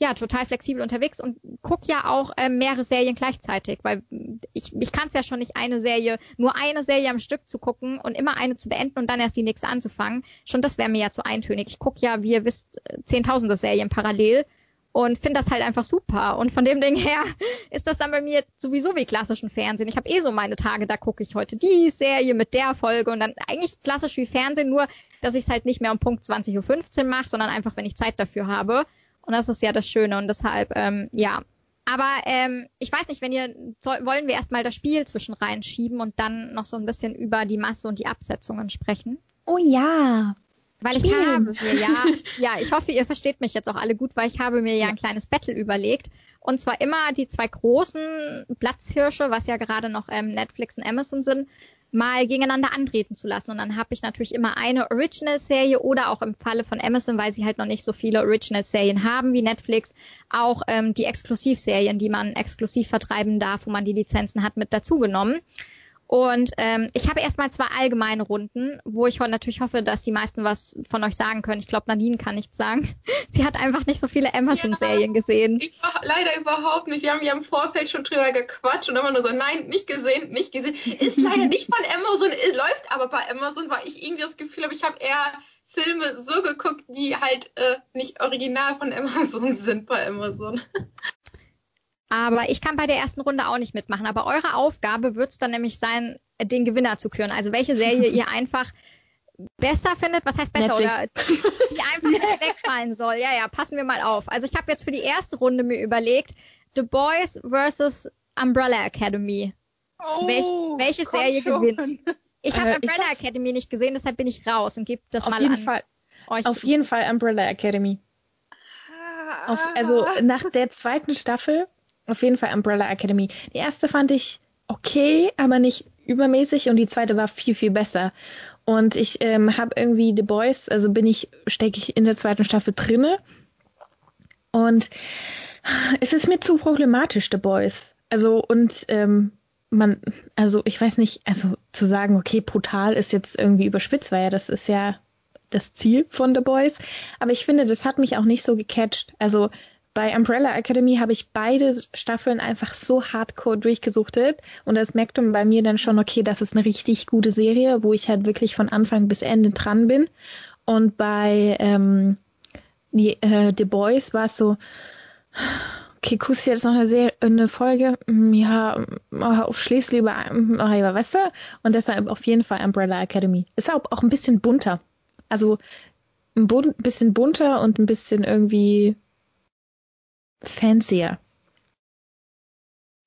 ja, total flexibel unterwegs und guck ja auch äh, mehrere Serien gleichzeitig, weil ich, ich kann es ja schon nicht eine Serie, nur eine Serie am Stück zu gucken und immer eine zu beenden und dann erst die nächste anzufangen. Schon das wäre mir ja zu eintönig. Ich gucke ja, wie ihr wisst, zehntausende Serien parallel und finde das halt einfach super. Und von dem Ding her ist das dann bei mir sowieso wie klassischen Fernsehen. Ich habe eh so meine Tage, da gucke ich heute die Serie mit der Folge und dann eigentlich klassisch wie Fernsehen, nur dass ich es halt nicht mehr um Punkt 20.15 Uhr mache, sondern einfach, wenn ich Zeit dafür habe. Und das ist ja das Schöne und deshalb, ähm, ja. Aber ähm, ich weiß nicht, wenn ihr soll, wollen wir erstmal das Spiel zwischen reinschieben und dann noch so ein bisschen über die Masse und die Absetzungen sprechen. Oh ja. Weil ich Schön. habe mir ja, ja, ich hoffe, ihr versteht mich jetzt auch alle gut, weil ich habe mir ja, ein kleines Battle überlegt. Und zwar immer die zwei großen Platzhirsche, was ja gerade noch ähm, Netflix und Amazon sind, mal gegeneinander antreten zu lassen. Und dann habe ich natürlich immer eine Original-Serie oder auch im Falle von Amazon, weil sie halt noch nicht so viele Original-Serien haben wie Netflix, auch ähm, die Exklusivserien, die man exklusiv vertreiben darf, wo man die Lizenzen hat, mit dazugenommen. Und ähm, ich habe erstmal zwei allgemeine Runden, wo ich natürlich hoffe, dass die meisten was von euch sagen können. Ich glaube, Nadine kann nichts sagen. Sie hat einfach nicht so viele Amazon-Serien ja, gesehen. Ich leider überhaupt nicht. Wir haben ja im Vorfeld schon drüber gequatscht und immer nur so, nein, nicht gesehen, nicht gesehen. Ist leider nicht von Amazon, läuft aber bei Amazon, weil ich irgendwie das Gefühl habe, ich habe eher Filme so geguckt, die halt äh, nicht original von Amazon sind bei Amazon. Aber ich kann bei der ersten Runde auch nicht mitmachen. Aber eure Aufgabe wird es dann nämlich sein, den Gewinner zu küren. Also welche Serie ihr einfach besser findet, was heißt besser Netflix. oder die einfach nicht wegfallen soll. Ja, ja, passen wir mal auf. Also ich habe jetzt für die erste Runde mir überlegt, The Boys versus Umbrella Academy. Oh, Welch, welche Serie schon. gewinnt? Ich habe äh, Umbrella ich Academy nicht gesehen, deshalb bin ich raus und gebe das auf mal jeden an. Fall, euch. Auf jeden Fall Umbrella Academy. Auf, also nach der zweiten Staffel auf jeden Fall Umbrella Academy. Die erste fand ich okay, aber nicht übermäßig und die zweite war viel, viel besser. Und ich ähm, habe irgendwie The Boys, also bin ich, stecke ich in der zweiten Staffel drinne. Und es ist mir zu problematisch, The Boys. Also und ähm, man, also ich weiß nicht, also zu sagen, okay, brutal ist jetzt irgendwie überspitzt, weil ja das ist ja das Ziel von The Boys. Aber ich finde, das hat mich auch nicht so gecatcht. Also bei Umbrella Academy habe ich beide Staffeln einfach so hardcore durchgesuchtet und das merkt man bei mir dann schon, okay, das ist eine richtig gute Serie, wo ich halt wirklich von Anfang bis Ende dran bin. Und bei ähm, die, äh, The Boys war es so, okay, guckst du jetzt noch eine, Serie, eine Folge? Mm, Ja, mm, schläfst lieber, mm, ah, ja, weißt du? Und deshalb auf jeden Fall Umbrella Academy. Ist auch, auch ein bisschen bunter. Also ein bisschen bunter und ein bisschen irgendwie fancier.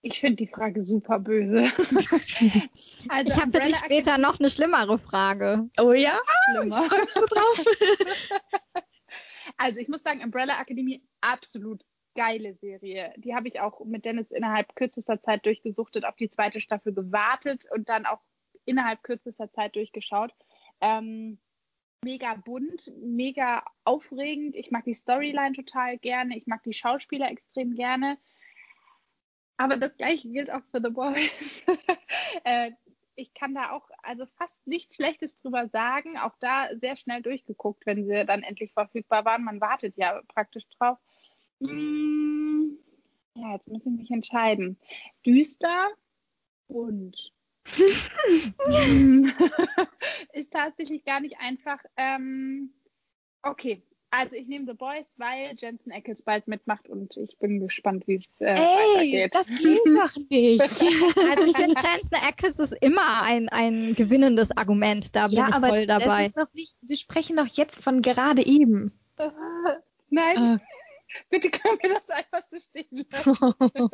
Ich finde die Frage super böse. Also ich habe für dich später noch eine schlimmere Frage. Oh ja? Schlimmer. Ich freu mich so drauf. Also ich muss sagen, Umbrella Academy, absolut geile Serie. Die habe ich auch mit Dennis innerhalb kürzester Zeit durchgesuchtet, auf die zweite Staffel gewartet und dann auch innerhalb kürzester Zeit durchgeschaut. Ähm, mega bunt, mega aufregend. Ich mag die Storyline total gerne. Ich mag die Schauspieler extrem gerne. Aber das gleiche gilt auch für The Boys. äh, ich kann da auch also fast nichts Schlechtes drüber sagen. Auch da sehr schnell durchgeguckt, wenn sie dann endlich verfügbar waren. Man wartet ja praktisch drauf. Mm, ja, jetzt muss ich mich entscheiden. Düster und ist tatsächlich gar nicht einfach. Ähm, okay, also ich nehme The Boys, weil Jensen Ackles bald mitmacht und ich bin gespannt, wie es äh, Ey, weitergeht. das geht doch nicht. Also ich finde, Jensen Ackles ist immer ein, ein gewinnendes Argument. Da bin ja, ich aber voll dabei. Das ist noch nicht, wir sprechen doch jetzt von gerade eben. Nein, Äh, bitte können wir das einfach so stehen lassen.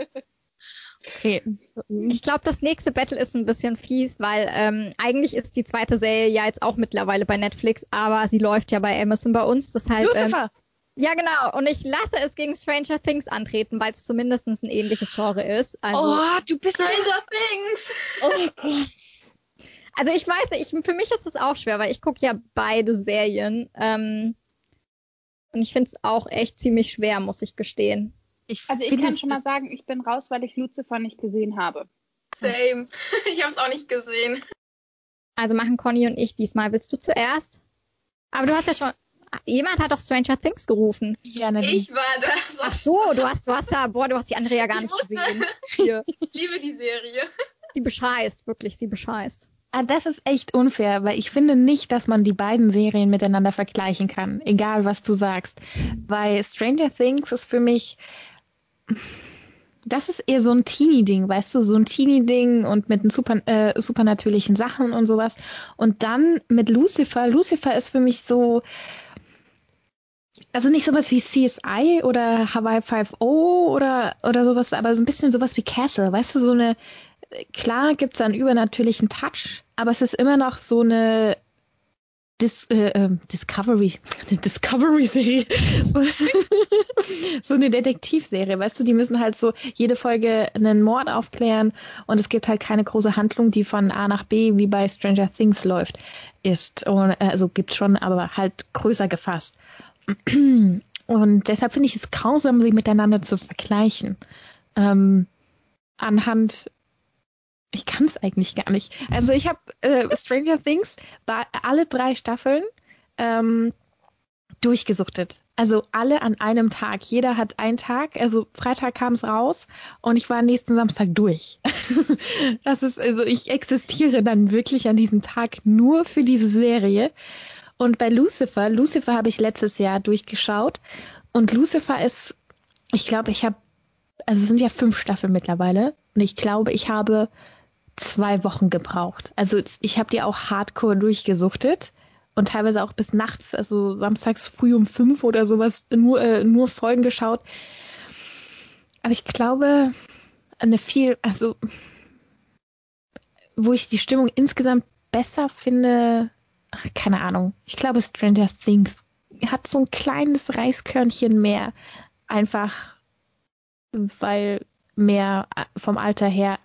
Okay. Ich glaube, das nächste Battle ist ein bisschen fies, weil ähm, eigentlich ist die zweite Serie ja jetzt auch mittlerweile bei Netflix, aber sie läuft ja bei Amazon bei uns. Deshalb, ähm, Lucifer. ja genau. Und ich lasse es gegen Stranger Things antreten, weil es zumindest ein ähnliches Genre ist. Also, oh, du bist Stranger Things. Oh Gott. also ich weiß, ich, für mich ist es auch schwer, weil ich gucke ja beide Serien. Ähm, und ich finde es auch echt ziemlich schwer, muss ich gestehen. Ich Also ich kann schon mal sagen, ich bin raus, weil ich Lucifer nicht gesehen habe. Same. Ich habe es auch nicht gesehen. Also machen Conny und ich diesmal. Willst du zuerst? Aber du hast ja schon. Jemand hat doch Stranger Things gerufen. Ja. Ich war das. Ach so, du hast, du hast da, boah, du hast die andere ja gar Ich nicht wusste. gesehen. Hier. Ich liebe die Serie. Sie bescheißt, wirklich, sie bescheißt. Ah, das ist echt unfair, weil ich finde nicht, dass man die beiden Serien miteinander vergleichen kann, egal was du sagst. Weil Stranger Things ist für mich, das ist eher so ein Teenie-Ding, weißt du, so ein Teenie-Ding und mit den super, äh, supernatürlichen Sachen und sowas. Und dann mit Lucifer, Lucifer ist für mich so, also nicht sowas wie CSI oder Hawaii 5.0 oder, oder sowas, aber so ein bisschen sowas wie Castle, weißt du, so eine, klar gibt's einen übernatürlichen Touch, aber es ist immer noch so eine Dis äh, ähm, Discovery, Discovery-Serie. so eine Detektivserie, weißt du, die müssen halt so jede Folge einen Mord aufklären und es gibt halt keine große Handlung, die von A nach B wie bei Stranger Things läuft, ist. Und, äh, also gibt schon, aber halt größer gefasst. Und deshalb finde ich es grausam, sie miteinander zu vergleichen. Ähm, anhand ich kann es eigentlich gar nicht. Also ich habe äh, Stranger Things alle drei Staffeln ähm, durchgesuchtet. Also alle an einem Tag. Jeder hat einen Tag. Also Freitag kam es raus und ich war nächsten Samstag durch. das ist also ich existiere dann wirklich an diesem Tag nur für diese Serie. Und bei Lucifer, Lucifer habe ich letztes Jahr durchgeschaut und Lucifer ist, ich glaube, ich habe, also es sind ja fünf Staffeln mittlerweile und ich glaube, ich habe zwei Wochen gebraucht. Also ich habe die auch hardcore durchgesuchtet und teilweise auch bis nachts, also samstags früh um fünf oder sowas, nur, äh, nur Folgen geschaut. Aber ich glaube, eine viel, also wo ich die Stimmung insgesamt besser finde, ach, keine Ahnung. Ich glaube, Stranger Things hat so ein kleines Reiskörnchen mehr. Einfach, weil mehr vom Alter her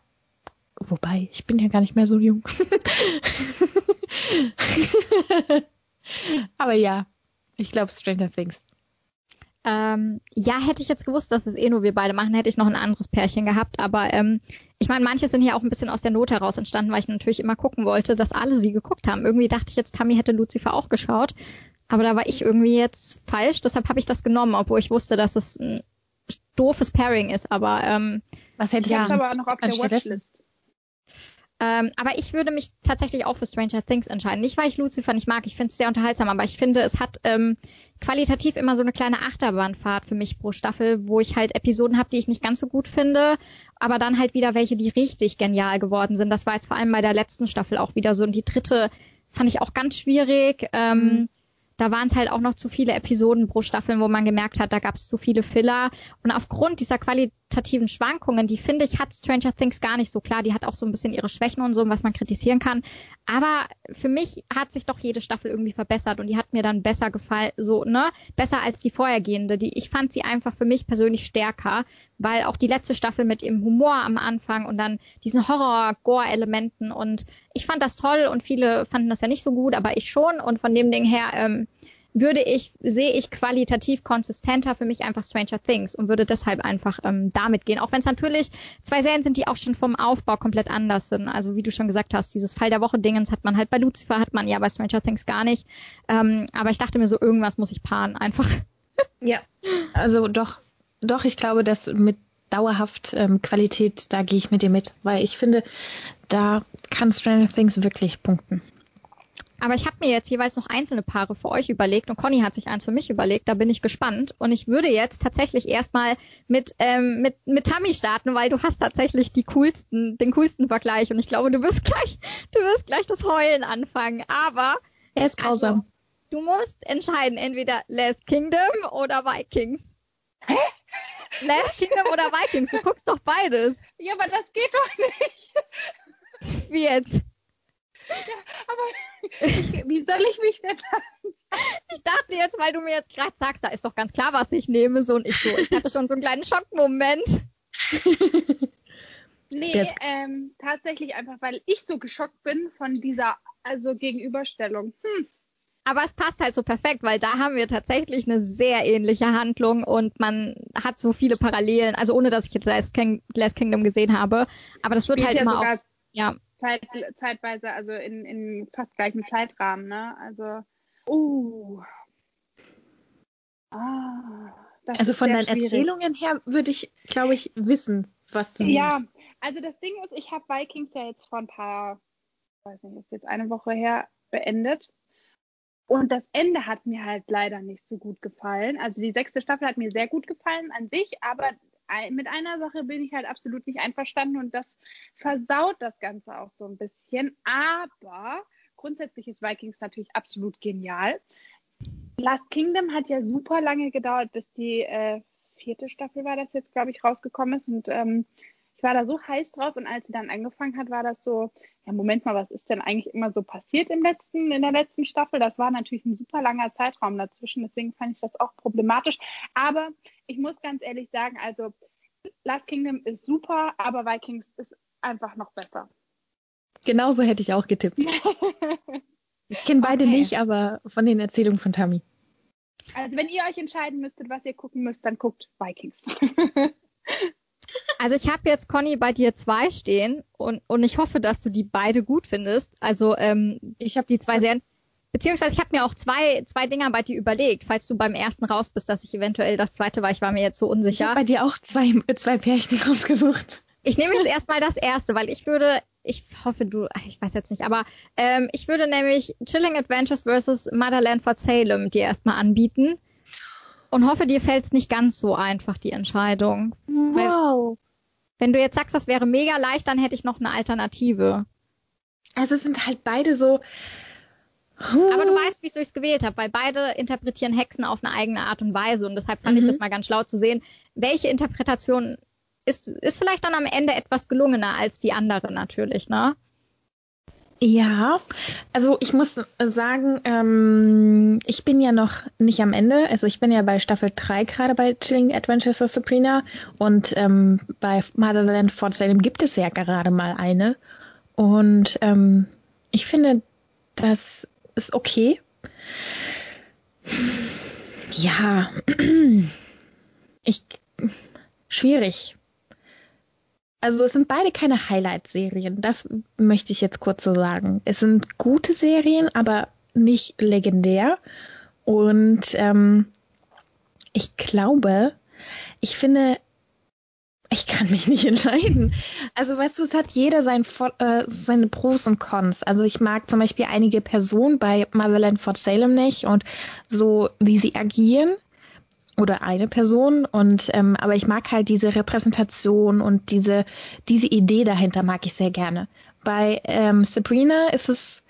Wobei, ich bin ja gar nicht mehr so jung. Aber ja, ich glaube Stranger Things. Ähm, ja, hätte ich jetzt gewusst, dass es eh nur wir beide machen, hätte ich noch ein anderes Pärchen gehabt. Aber ähm, ich meine, manche sind ja auch ein bisschen aus der Not heraus entstanden, weil ich natürlich immer gucken wollte, dass alle sie geguckt haben. Irgendwie dachte ich jetzt, Tammy hätte Lucifer auch geschaut. Aber da war ich irgendwie jetzt falsch. Deshalb habe ich das genommen, obwohl ich wusste, dass es ein doofes Pairing ist. Aber ähm, Was hätte Ja. Ich habe aber auch noch auf der. Watchlist. Ähm, aber ich würde mich tatsächlich auch für Stranger Things entscheiden. Nicht, weil ich Lucifer nicht mag, ich finde es sehr unterhaltsam, aber ich finde, es hat ähm, qualitativ immer so eine kleine Achterbahnfahrt für mich pro Staffel, wo ich halt Episoden habe, die ich nicht ganz so gut finde, aber dann halt wieder welche, die richtig genial geworden sind. Das war jetzt vor allem bei der letzten Staffel auch wieder so. Und die dritte fand ich auch ganz schwierig. Ähm, mhm da waren es halt auch noch zu viele Episoden pro Staffel, wo man gemerkt hat, da gab es zu viele Filler. Und aufgrund dieser qualitativen Schwankungen, die finde ich, hat Stranger Things gar nicht so klar. Die hat auch so ein bisschen ihre Schwächen und so, was man kritisieren kann. Aber für mich hat sich doch jede Staffel irgendwie verbessert und die hat mir dann besser gefallen, so, ne? Besser als die vorhergehende. Die, ich fand sie einfach für mich persönlich stärker, weil auch die letzte Staffel mit ihrem Humor am Anfang und dann diesen Horror-Gore-Elementen und ich fand das toll und viele fanden das ja nicht so gut, aber ich schon und von dem Ding her ähm, würde ich, sehe ich qualitativ konsistenter für mich einfach Stranger Things und würde deshalb einfach ähm, damit gehen. Auch wenn es natürlich zwei Serien sind, die auch schon vom Aufbau komplett anders sind. Also wie du schon gesagt hast, dieses Fall der Woche Dingens hat man halt bei Lucifer, hat man ja bei Stranger Things gar nicht. Ähm, aber ich dachte mir so, irgendwas muss ich paaren einfach. Ja, also doch, doch, ich glaube, dass mit dauerhaft ähm, Qualität, da gehe ich mit dir mit, weil ich finde, da kann Stranger Things wirklich punkten. Aber ich habe mir jetzt jeweils noch einzelne Paare für euch überlegt und Conny hat sich eins für mich überlegt. Da bin ich gespannt. Und ich würde jetzt tatsächlich erstmal mit, ähm, mit, mit Tammy starten, weil du hast tatsächlich die coolsten, den coolsten Vergleich. Und ich glaube, du wirst gleich, du wirst gleich das Heulen anfangen. Aber er ist grausam. Also, du musst entscheiden, entweder Last Kingdom oder Vikings. Hä? Last Kingdom oder Vikings? Du guckst doch beides. Ja, aber das geht doch nicht. Wie jetzt? Aber wie soll ich mich denn sagen? Ich dachte jetzt, weil du mir jetzt gerade sagst, da ist doch ganz klar, was ich nehme, so und ich so. Ich hatte schon so einen kleinen Schockmoment. nee, ähm, tatsächlich einfach, weil ich so geschockt bin von dieser also Gegenüberstellung. Hm. Aber es passt halt so perfekt, weil da haben wir tatsächlich eine sehr ähnliche Handlung und man hat so viele Parallelen. Also ohne, dass ich jetzt Last, King, Last Kingdom gesehen habe. Aber das wird Spielt halt ja immer auch. Ja, Zeit, zeitweise, also in, in fast gleichem Zeitrahmen, ne? Also, uh. Ah, also von deinen schwierig. Erzählungen her würde ich, glaube ich, wissen, was du Ja, nimmst. also das Ding ist, ich habe Vikings ja jetzt vor ein paar, weiß nicht, ist jetzt eine Woche her beendet. Und das Ende hat mir halt leider nicht so gut gefallen. Also die sechste Staffel hat mir sehr gut gefallen an sich, aber mit einer Sache bin ich halt absolut nicht einverstanden und das versaut das Ganze auch so ein bisschen. Aber grundsätzlich ist Vikings natürlich absolut genial. Last Kingdom hat ja super lange gedauert, bis die äh, vierte Staffel war das jetzt, glaube ich, rausgekommen ist. Und ähm, ich war da so heiß drauf und als sie dann angefangen hat, war das so, ja, Moment mal, was ist denn eigentlich immer so passiert im letzten, in der letzten Staffel? Das war natürlich ein super langer Zeitraum dazwischen, deswegen fand ich das auch problematisch. Aber ich muss ganz ehrlich sagen, also Last Kingdom ist super, aber Vikings ist einfach noch besser. Genauso hätte ich auch getippt. ich kenne beide okay. nicht, aber von den Erzählungen von Tammy. Also wenn ihr euch entscheiden müsstet, was ihr gucken müsst, dann guckt Vikings. Also ich habe jetzt Conny bei dir zwei stehen und, und ich hoffe, dass du die beide gut findest. Also ähm, ich habe die zwei Serien, beziehungsweise ich habe mir auch zwei, zwei Dinger bei dir überlegt, falls du beim ersten raus bist, dass ich eventuell das zweite war. Ich war mir jetzt so unsicher. Ich habe bei dir auch zwei, zwei Pärchen rausgesucht. Ich nehme jetzt erstmal das erste, weil ich würde, ich hoffe du, ich weiß jetzt nicht, aber ähm, ich würde nämlich Chilling Adventures vs. Motherland for Salem dir erstmal anbieten und hoffe, dir fällt es nicht ganz so einfach, die Entscheidung. Wow. Wenn du jetzt sagst, das wäre mega leicht, dann hätte ich noch eine Alternative. Also es sind halt beide so. Aber du weißt, wieso ich es gewählt habe, weil beide interpretieren Hexen auf eine eigene Art und Weise und deshalb fand mhm. ich das mal ganz schlau zu sehen, welche Interpretation ist, ist vielleicht dann am Ende etwas gelungener als die andere natürlich, ne? Ja, also ich muss sagen, ähm, ich bin ja noch nicht am Ende. Also ich bin ja bei Staffel 3 gerade bei Chilling Adventures of Sabrina und ähm, bei Motherland Fort Salem gibt es ja gerade mal eine. Und ähm, ich finde, das ist okay. Ja, ich schwierig. Also es sind beide keine Highlight-Serien, das möchte ich jetzt kurz so sagen. Es sind gute Serien, aber nicht legendär. Und ähm, ich glaube, ich finde, Ich kann mich nicht entscheiden. Also weißt du, es hat jeder sein, äh, seine Pros und Cons. Also ich mag zum Beispiel einige Personen bei Motherland Fort Salem nicht und so, wie sie agieren oder eine Person und ähm, aber ich mag halt diese Repräsentation und diese diese Idee dahinter mag ich sehr gerne. Bei ähm, Sabrina ist es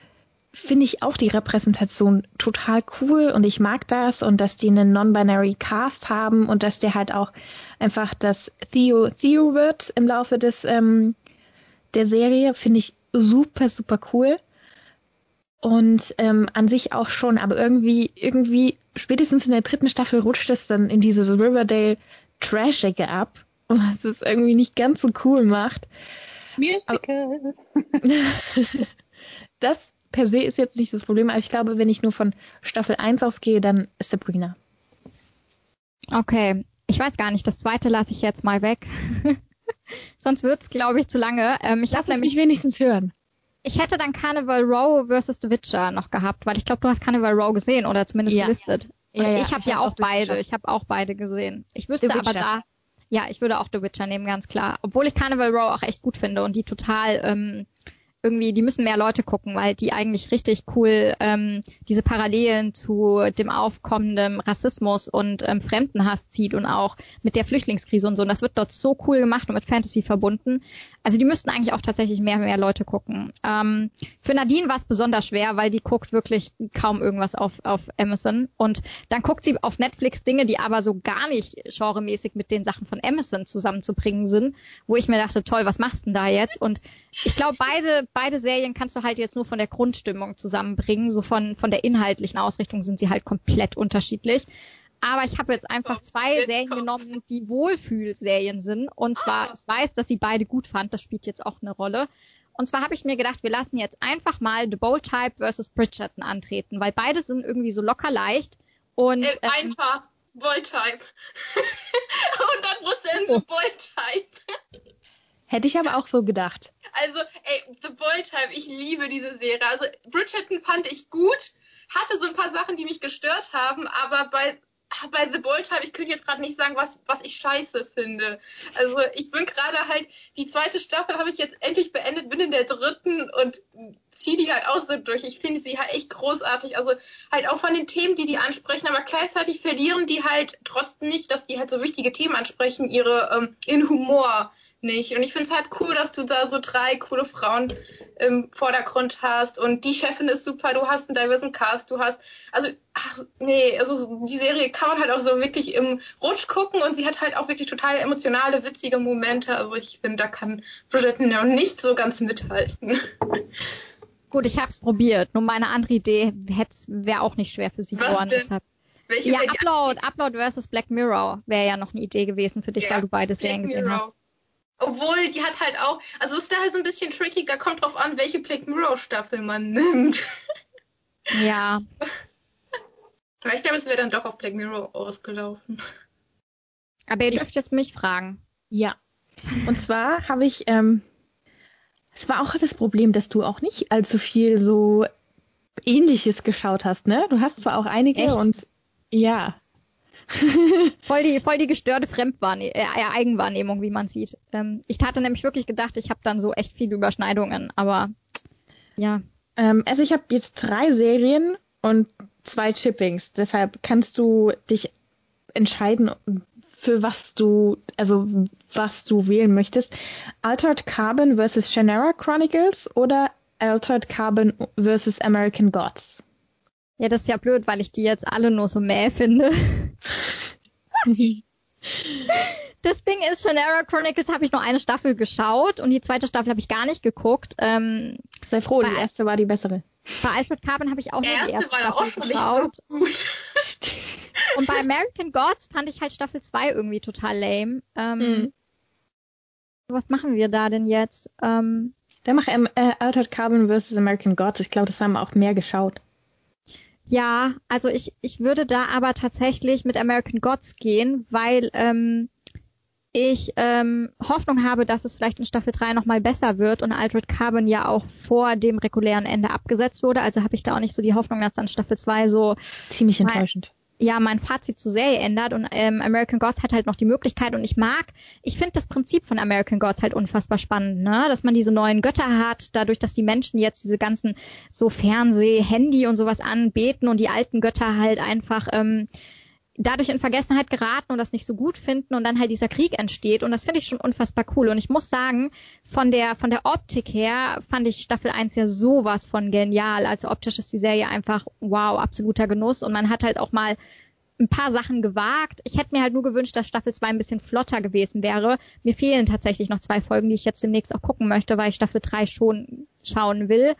finde ich auch die Repräsentation total cool und ich mag das und dass die einen non-binary Cast haben und dass der halt auch einfach das Theo Theo wird im Laufe des ähm, der Serie finde ich super super cool und ähm, an sich auch schon, aber irgendwie irgendwie spätestens in der dritten Staffel rutscht es dann in dieses Riverdale Trashige ab, was es irgendwie nicht ganz so cool macht. Musical. das per se ist jetzt nicht das Problem, aber ich glaube, wenn ich nur von Staffel 1 ausgehe, dann Sabrina. Okay, ich weiß gar nicht, das zweite lasse ich jetzt mal weg. Sonst wird's, glaube ich, zu lange. Ähm, ich Lass es nämlich wenigstens hören. Ich hätte dann Carnival Row versus The Witcher noch gehabt, weil ich glaube, du hast Carnival Row gesehen oder zumindest ja. gelistet. Ja, ja, ich habe ja auch beide. Ich habe auch beide gesehen. Ich wüsste aber da, ja, ich würde auch The Witcher nehmen, ganz klar. Obwohl ich Carnival Row auch echt gut finde und die total ähm, irgendwie, die müssen mehr Leute gucken, weil die eigentlich richtig cool ähm, diese Parallelen zu dem aufkommenden Rassismus und ähm, Fremdenhass zieht und auch mit der Flüchtlingskrise und so. Und das wird dort so cool gemacht und mit Fantasy verbunden. Also die müssten eigentlich auch tatsächlich mehr mehr Leute gucken. Ähm, für Nadine war es besonders schwer, weil die guckt wirklich kaum irgendwas auf, auf Amazon. Und dann guckt sie auf Netflix Dinge, die aber so gar nicht genremäßig mit den Sachen von Amazon zusammenzubringen sind, wo ich mir dachte, toll, was machst du denn da jetzt? Und ich glaube, beide beide Serien kannst du halt jetzt nur von der Grundstimmung zusammenbringen. So von, von der inhaltlichen Ausrichtung sind sie halt komplett unterschiedlich. Aber ich habe jetzt einfach zwei Serien genommen, die Wohlfühlserien sind. Und zwar, ich weiß, dass sie beide gut fand. Das spielt jetzt auch eine Rolle. Und zwar habe ich mir gedacht, wir lassen jetzt einfach mal The Bold Type versus Bridgerton antreten, weil beide sind irgendwie so locker leicht. Und, ähm, einfach Bold Type. 100% oh. Bold Type. Hätte ich aber auch so gedacht. Also, ey, The Bold Type, ich liebe diese Serie. Also, Bridgerton fand ich gut, hatte so ein paar Sachen, die mich gestört haben, aber bei bei The Bold Type, ich könnte jetzt gerade nicht sagen, was, was ich scheiße finde. Also ich bin gerade halt, die zweite Staffel habe ich jetzt endlich beendet, bin in der dritten und ziehe die halt auch so durch. Ich finde sie halt echt großartig. Also halt auch von den Themen, die die ansprechen, aber gleichzeitig verlieren die halt trotzdem nicht, dass die halt so wichtige Themen ansprechen, ihre ähm, in Humor nicht. Und ich finde es halt cool, dass du da so drei coole Frauen im Vordergrund hast. Und die Chefin ist super, du hast einen diversen Cast, du hast, also, ach, nee, also die Serie kann man halt auch so wirklich im Rutsch gucken und sie hat halt auch wirklich total emotionale, witzige Momente. Also ich finde, da kann Bridgerton ja nicht so ganz mithalten. Gut, ich habe es probiert. Nur meine andere Idee wäre auch nicht schwer für sie geworden. Deshalb. Welche ja, Upload, Upload versus Black Mirror wäre ja noch eine Idee gewesen für dich, ja, weil du beide Serien gesehen hast. Obwohl, die hat halt auch, also es wäre halt so ein bisschen tricky, da kommt drauf an, welche Black Mirror Staffel man nimmt. Ja. Aber ich glaube, es wäre dann doch auf Black Mirror ausgelaufen. Aber ihr dürft jetzt mich fragen. Ja. Und zwar habe ich, ähm, es war auch das Problem, dass du auch nicht allzu viel so Ähnliches geschaut hast, ne? Du hast zwar auch einige Echt? und ja. voll die, voll die gestörte Fremdwahrnehmung, äh, Eigenwahrnehmung, wie man sieht. Ähm, ich hatte nämlich wirklich gedacht, ich habe dann so echt viele Überschneidungen, aber ja. Ähm, also ich habe jetzt drei Serien und zwei Chippings. Deshalb kannst du dich entscheiden, für was du, also was du wählen möchtest. Altered Carbon versus Shannara Chronicles oder Altered Carbon versus American Gods? Ja, das ist ja blöd, weil ich die jetzt alle nur so mäh finde. das Ding ist, Shannara Chronicles habe ich nur eine Staffel geschaut und die zweite Staffel habe ich gar nicht geguckt. Ähm, Sei froh, die erste war die bessere. Bei Alfred Carbon habe ich auch nur die erste war Staffel auch schon geschaut. Nicht so gut. und bei American Gods fand ich halt Staffel 2 irgendwie total lame. Ähm, mhm. Was machen wir da denn jetzt? Ähm, Der macht ähm, äh, Altered Carbon vs. American Gods. Ich glaube, das haben auch mehr geschaut. Ja, also ich, ich würde da aber tatsächlich mit American Gods gehen, weil ähm, ich ähm, Hoffnung habe, dass es vielleicht in Staffel 3 nochmal besser wird und Aldred Carbon ja auch vor dem regulären Ende abgesetzt wurde. Also habe ich da auch nicht so die Hoffnung, dass dann Staffel 2 so ziemlich enttäuschend. Ja mein Fazit zur Serie ändert und ähm, American Gods hat halt noch die Möglichkeit und ich mag, ich finde das Prinzip von American Gods halt unfassbar spannend, ne? Dass man diese neuen Götter hat, dadurch, dass die Menschen jetzt diese ganzen so Fernseh, Handy und sowas anbeten und die alten Götter halt einfach ähm, dadurch in Vergessenheit geraten und das nicht so gut finden und dann halt dieser Krieg entsteht und das finde ich schon unfassbar cool und ich muss sagen, von der von der Optik her fand ich Staffel 1 ja sowas von genial, also optisch ist die Serie einfach wow, absoluter Genuss und man hat halt auch mal ein paar Sachen gewagt. Ich hätte mir halt nur gewünscht, dass Staffel 2 ein bisschen flotter gewesen wäre. Mir fehlen tatsächlich noch zwei Folgen, die ich jetzt demnächst auch gucken möchte, weil ich Staffel 3 schon schauen will.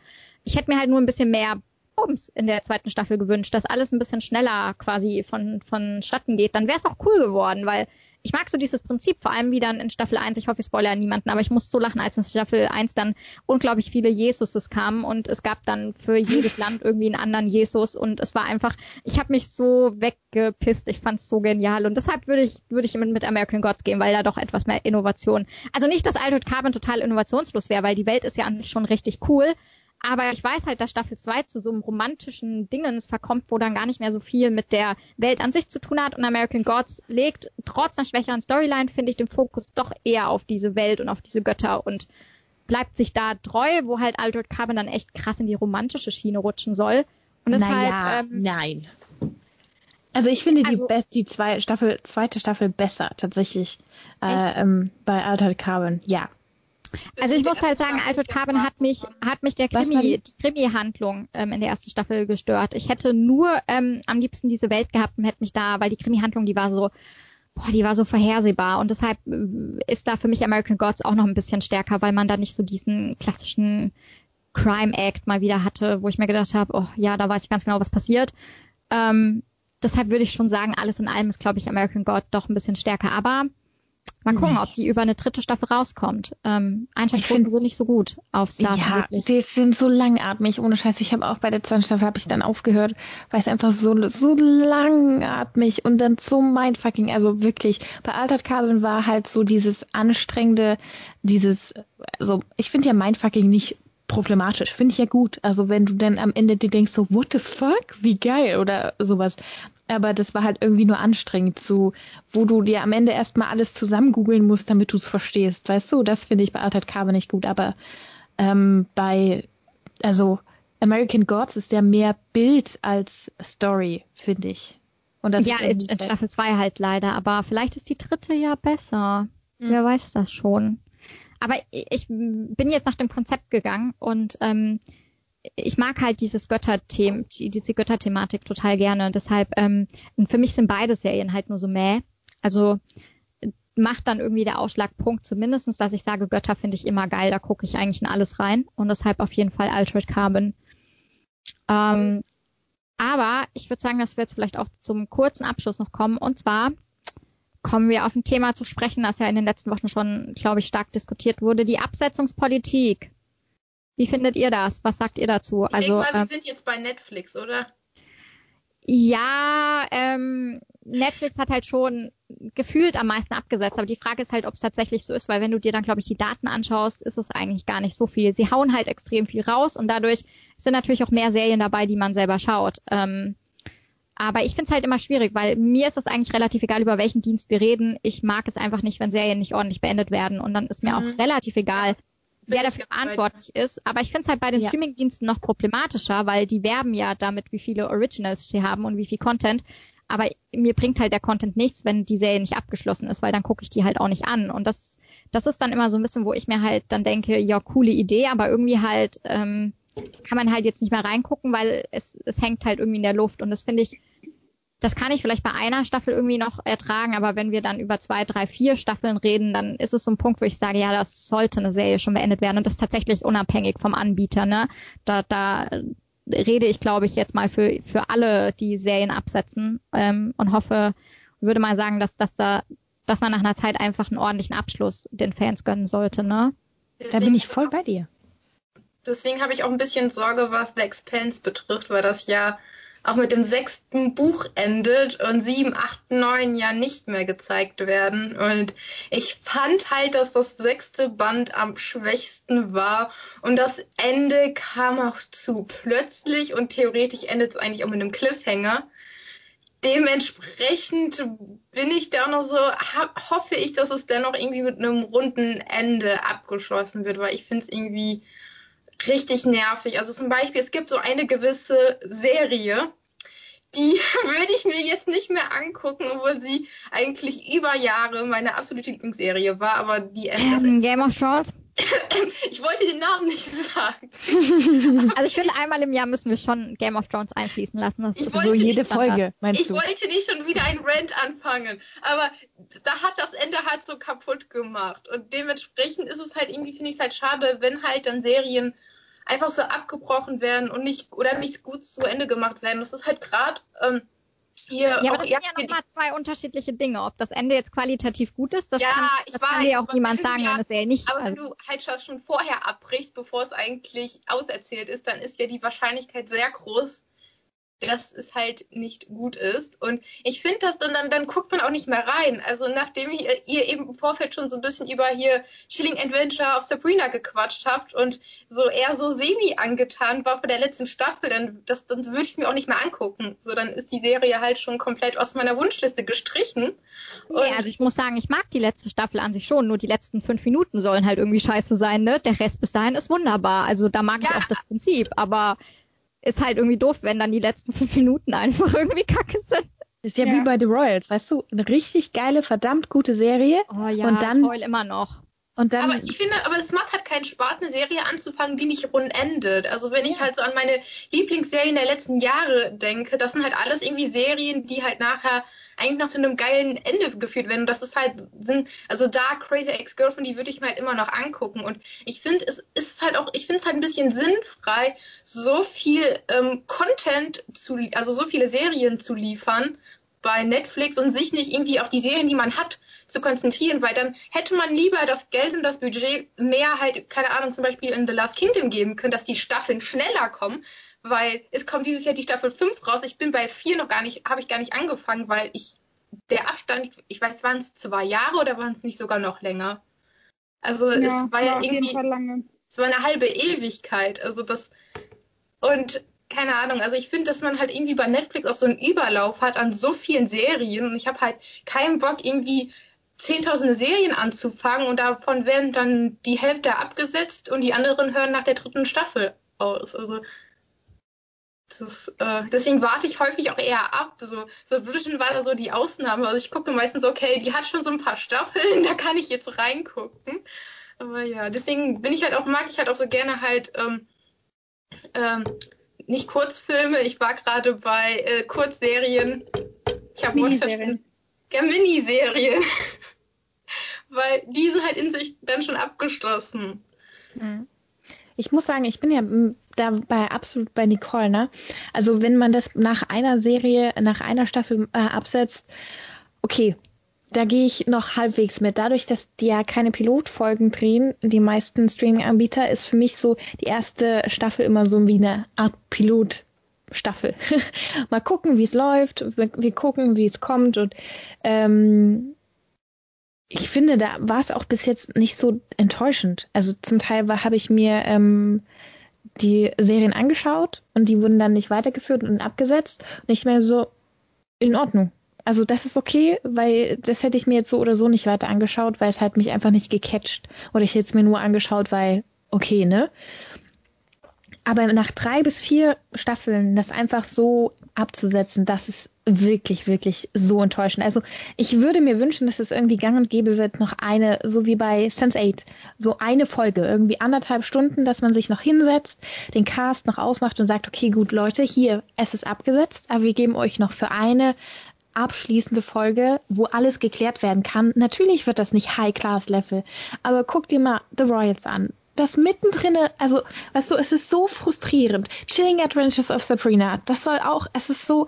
Ich hätte mir halt nur ein bisschen mehr Bums in der zweiten Staffel gewünscht, dass alles ein bisschen schneller quasi von, vonstatten geht, dann wäre es auch cool geworden, weil ich mag so dieses Prinzip, vor allem wie dann in Staffel 1, ich hoffe, ich spoilere niemanden, aber ich muss so lachen, als in Staffel 1 dann unglaublich viele Jesuses kamen und es gab dann für jedes Land irgendwie einen anderen Jesus und es war einfach, ich habe mich so weggepisst, ich fand es so genial und deshalb würde ich, würde ich mit, mit American Gods gehen, weil da doch etwas mehr Innovation, also nicht, dass Altered Carbon total innovationslos wäre, weil die Welt ist ja schon richtig cool, aber ich weiß halt, dass Staffel 2 zu so einem romantischen Dingens verkommt, wo dann gar nicht mehr so viel mit der Welt an sich zu tun hat. Und American Gods legt trotz einer schwächeren Storyline, finde ich, den Fokus doch eher auf diese Welt und auf diese Götter und bleibt sich da treu, wo halt Aldred Carbon dann echt krass in die romantische Schiene rutschen soll. Und deshalb, naja, ähm, nein. Also ich finde also, die, best, die zwei Staffel, zweite Staffel besser tatsächlich äh, ähm, bei Altered Carbon. Ja, also ich muss halt sagen, Alfred Carbon hat mich, hat mich der Krimi, die Krimi-Handlung ähm, in der ersten Staffel gestört. Ich hätte nur ähm, am liebsten diese Welt gehabt und hätte mich da, weil die Krimi-Handlung, die war so, boah, die war so vorhersehbar und deshalb äh, ist da für mich American Gods auch noch ein bisschen stärker, weil man da nicht so diesen klassischen Crime Act mal wieder hatte, wo ich mir gedacht habe, oh ja, da weiß ich ganz genau, was passiert. Ähm, deshalb würde ich schon sagen, alles in allem ist, glaube ich, American God doch ein bisschen stärker. Aber Mal gucken, ob die über eine dritte Staffel rauskommt. Ähm, Einschaltquoten sind nicht so gut auf Stars. Ja, wirklich. die sind so langatmig, ohne Scheiß. Ich habe auch bei der zweiten Staffel habe ich dann aufgehört, weil es einfach so so langatmig und dann so mindfucking, also wirklich. Bei Altered Carbon war halt so dieses anstrengende, dieses, also ich finde ja mindfucking nicht problematisch. Finde ich ja gut. Also wenn du dann am Ende dir denkst, so, what the fuck? Wie geil oder sowas. Aber das war halt irgendwie nur anstrengend, so, wo du dir am Ende erstmal alles zusammen googeln musst, damit du es verstehst. Weißt du, das finde ich bei Altered Carbon nicht gut. Aber ähm, bei, also American Gods ist ja mehr Bild als Story, finde ich. Und ja, in, in Staffel 2 halt leider. Aber vielleicht ist die dritte ja besser. Hm. Wer weiß das schon. Aber ich bin jetzt nach dem Konzept gegangen und ähm, ich mag halt dieses Götterthema, diese Götterthematik total gerne. Deshalb, ähm, für mich sind beide Serien halt nur so mäh. Also macht dann irgendwie der Ausschlagpunkt zumindestens, dass ich sage, Götter finde ich immer geil, da gucke ich eigentlich in alles rein. Und deshalb auf jeden Fall Altered Carbon. Ähm, aber ich würde sagen, dass wir jetzt vielleicht auch zum kurzen Abschluss noch kommen. Und zwar kommen wir auf ein Thema zu sprechen, das ja in den letzten Wochen schon, glaube ich, stark diskutiert wurde, die Absetzungspolitik. Wie findet ihr das? Was sagt ihr dazu? Ich also, denke mal, wir äh, sind jetzt bei Netflix, oder? Ja, ähm, Netflix hat halt schon gefühlt am meisten abgesetzt, aber die Frage ist halt, ob es tatsächlich so ist, weil wenn du dir dann, glaube ich, die Daten anschaust, ist es eigentlich gar nicht so viel. Sie hauen halt extrem viel raus und dadurch sind natürlich auch mehr Serien dabei, die man selber schaut. Ähm, aber ich finde es halt immer schwierig, weil mir ist es eigentlich relativ egal, über welchen Dienst wir reden. Ich mag es einfach nicht, wenn Serien nicht ordentlich beendet werden. Und dann ist mir mhm. auch relativ egal, wer dafür verantwortlich ist. Aber ich finde es halt bei den ja. Streamingdiensten noch problematischer, weil die werben ja damit, wie viele Originals sie haben und wie viel Content. Aber mir bringt halt der Content nichts, wenn die Serie nicht abgeschlossen ist, weil dann gucke ich die halt auch nicht an. Und das, das ist dann immer so ein bisschen, wo ich mir halt dann denke, ja, coole Idee, aber irgendwie halt ähm, kann man halt jetzt nicht mehr reingucken, weil es, es hängt halt irgendwie in der Luft. Und das finde ich, das kann ich vielleicht bei einer Staffel irgendwie noch ertragen, aber wenn wir dann über zwei, drei, vier Staffeln reden, dann ist es so ein Punkt, wo ich sage, ja, das sollte eine Serie schon beendet werden und das tatsächlich unabhängig vom Anbieter. Ne? Da, da rede ich, glaube ich, jetzt mal für, für alle, die Serien absetzen ähm, und hoffe, würde mal sagen, dass, dass da dass man nach einer Zeit einfach einen ordentlichen Abschluss den Fans gönnen sollte, ne? Da bin ich voll bei dir. Deswegen habe ich auch ein bisschen Sorge, was The Expanse betrifft, weil das ja auch mit dem sechsten Buch endet und sieben, acht, neun ja nicht mehr gezeigt werden. Und ich fand halt, dass das sechste Band am schwächsten war und das Ende kam auch zu plötzlich und theoretisch endet es eigentlich auch mit einem Cliffhanger. dementsprechend bin ich da noch so, hoffe ich, dass es dennoch irgendwie mit einem runden Ende abgeschlossen wird, weil ich finde es irgendwie richtig nervig. Also zum Beispiel, es gibt so eine gewisse Serie, die würde ich mir jetzt nicht mehr angucken, obwohl sie eigentlich über Jahre meine absolute Lieblingsserie war, aber die ähm, Game of Thrones. Ich wollte den Namen nicht sagen. Also ich finde, einmal im Jahr müssen wir schon Game of Thrones einfließen lassen. Das ich ist so jede Folge, meinst ich du? Ich wollte nicht schon wieder ein Rant anfangen, aber da hat das Ende halt so kaputt gemacht. Und dementsprechend ist es halt irgendwie, finde ich es halt schade, wenn halt dann Serien einfach so abgebrochen werden und nicht oder nicht gut zu Ende gemacht werden. Das ist halt gerade ähm, hier. Ja, aber das sind ja nochmal zwei unterschiedliche Dinge. Ob das Ende jetzt qualitativ gut ist, das ja, kann, das ich kann weiß, dir auch niemand sagen, wenn es ja nicht. Aber also. wenn du halt schon vorher abbrichst, bevor es eigentlich auserzählt ist, dann ist ja die Wahrscheinlichkeit sehr groß, dass es halt nicht gut ist. Und ich finde das dann, dann, dann guckt man auch nicht mehr rein. Also nachdem ihr, ihr eben im Vorfeld schon so ein bisschen über hier Chilling Adventure of Sabrina gequatscht habt und so eher so semi angetan war von der letzten Staffel, dann, das, dann würde ich es mir auch nicht mehr angucken. So, dann ist die Serie halt schon komplett aus meiner Wunschliste gestrichen. Und ja, also ich muss sagen, ich mag die letzte Staffel an sich schon, nur die letzten fünf Minuten sollen halt irgendwie scheiße sein, ne? Der Rest bis dahin ist wunderbar. Also da mag ja. ich auch das Prinzip, aber ist halt irgendwie doof, wenn dann die letzten fünf Minuten einfach irgendwie kacke sind. Ist ja, ja, wie bei The Royals, weißt du, eine richtig geile, verdammt gute Serie. Oh ja, und dann, ich heul immer noch. Und dann, aber ich finde, aber es macht halt keinen Spaß, eine Serie anzufangen, die nicht rund endet. Also wenn ja. ich halt so an meine Lieblingsserien der letzten Jahre denke, das sind halt alles irgendwie Serien, die halt nachher eigentlich noch zu einem geilen Ende geführt werden. Und das ist halt, sind, also Dark Crazy Ex-Girlfriend, die würde ich mir halt immer noch angucken. Und ich finde, es ist halt auch, ich finde es halt ein bisschen sinnfrei, so viel ähm, Content zu, also so viele Serien zu liefern bei Netflix und sich nicht irgendwie auf die Serien, die man hat, zu konzentrieren, weil dann hätte man lieber das Geld und das Budget mehr halt, keine Ahnung, zum Beispiel in The Last Kingdom geben können, dass die Staffeln schneller kommen, weil es kommt dieses Jahr die Staffel 5 raus. Ich bin bei 4 noch gar nicht, habe ich gar nicht angefangen, weil ich der Abstand, ich weiß, waren es zwei Jahre oder waren es nicht sogar noch länger? Also ja, es war ja irgendwie, es war eine halbe Ewigkeit. Also das und keine Ahnung, also ich finde, dass man halt irgendwie bei Netflix auch so einen Überlauf hat an so vielen Serien und ich habe halt keinen Bock irgendwie zehntausende Serien anzufangen und davon werden dann die Hälfte abgesetzt und die anderen hören nach der dritten Staffel aus. Also das, äh, deswegen warte ich häufig auch eher ab. So, so Vision war da so die Ausnahme. Also ich gucke meistens, okay, die hat schon so ein paar Staffeln, da kann ich jetzt reingucken. Aber ja, deswegen bin ich halt auch, mag ich halt auch so gerne halt ähm, ähm, nicht Kurzfilme. Ich war gerade bei äh, Kurzserien. Ich habe Miniserien. Ja, Miniserien. Weil die sind halt in sich dann schon abgeschlossen. Mhm. Ich muss sagen, ich bin ja dabei absolut bei Nicole, ne? Also wenn man das nach einer Serie, nach einer Staffel äh, absetzt, okay, da gehe ich noch halbwegs mit. Dadurch, dass die ja keine Pilotfolgen drehen, die meisten Streaming-Anbieter, ist für mich so die erste Staffel immer so wie eine Art Pilotstaffel. Mal gucken, wie es läuft, wir, wir, gucken, wie es kommt und ähm, ich finde, da war es auch bis jetzt nicht so enttäuschend. Also zum Teil habe ich mir ähm, die Serien angeschaut und die wurden dann nicht weitergeführt und abgesetzt. Und ich mir so, in Ordnung. Also das ist okay, weil das hätte ich mir jetzt so oder so nicht weiter angeschaut, weil es halt mich einfach nicht gecatcht. Oder ich hätte es mir nur angeschaut, weil, okay, ne? Aber nach drei bis vier Staffeln das einfach so abzusetzen, das ist wirklich, wirklich so enttäuschend. Also ich würde mir wünschen, dass es irgendwie gang und gäbe wird, noch eine, so wie bei Sense8, so eine Folge, irgendwie anderthalb Stunden, dass man sich noch hinsetzt, den Cast noch ausmacht und sagt, okay, gut, Leute, hier, es ist abgesetzt, aber wir geben euch noch für eine abschließende Folge, wo alles geklärt werden kann. Natürlich wird das nicht High-Class-Level, aber guck dir mal The Royals an das mittendrin, also, weißt du, es ist so frustrierend. Chilling Adventures of Sabrina, das soll auch, es ist so,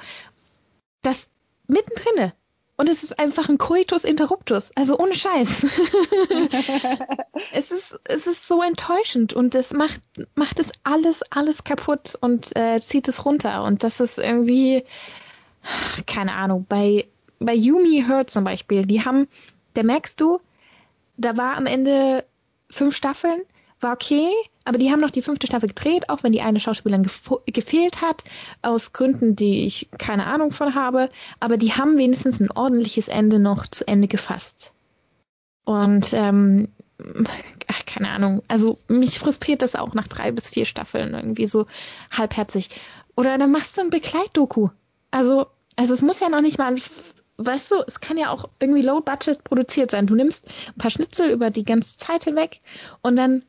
das mittendrin. Und es ist einfach ein Coitus Interruptus, also ohne Scheiß. es ist, es ist so enttäuschend und es macht, macht es alles, alles kaputt und äh, zieht es runter. Und das ist irgendwie, keine Ahnung, bei, bei Yumi Hurt zum Beispiel, die haben, da merkst du, da war am Ende fünf Staffeln war okay, aber die haben noch die fünfte Staffel gedreht, auch wenn die eine Schauspielerin gefehlt hat, aus Gründen, die ich keine Ahnung von habe. Aber die haben wenigstens ein ordentliches Ende noch zu Ende gefasst. Und ähm, ach, keine Ahnung, also mich frustriert das auch nach drei bis vier Staffeln irgendwie so halbherzig. Oder dann machst du ein Begleitdoku. Also, also es muss ja noch nicht mal ein weißt du, es kann ja auch irgendwie low budget produziert sein. Du nimmst ein paar Schnitzel über die ganze Zeit hinweg und dann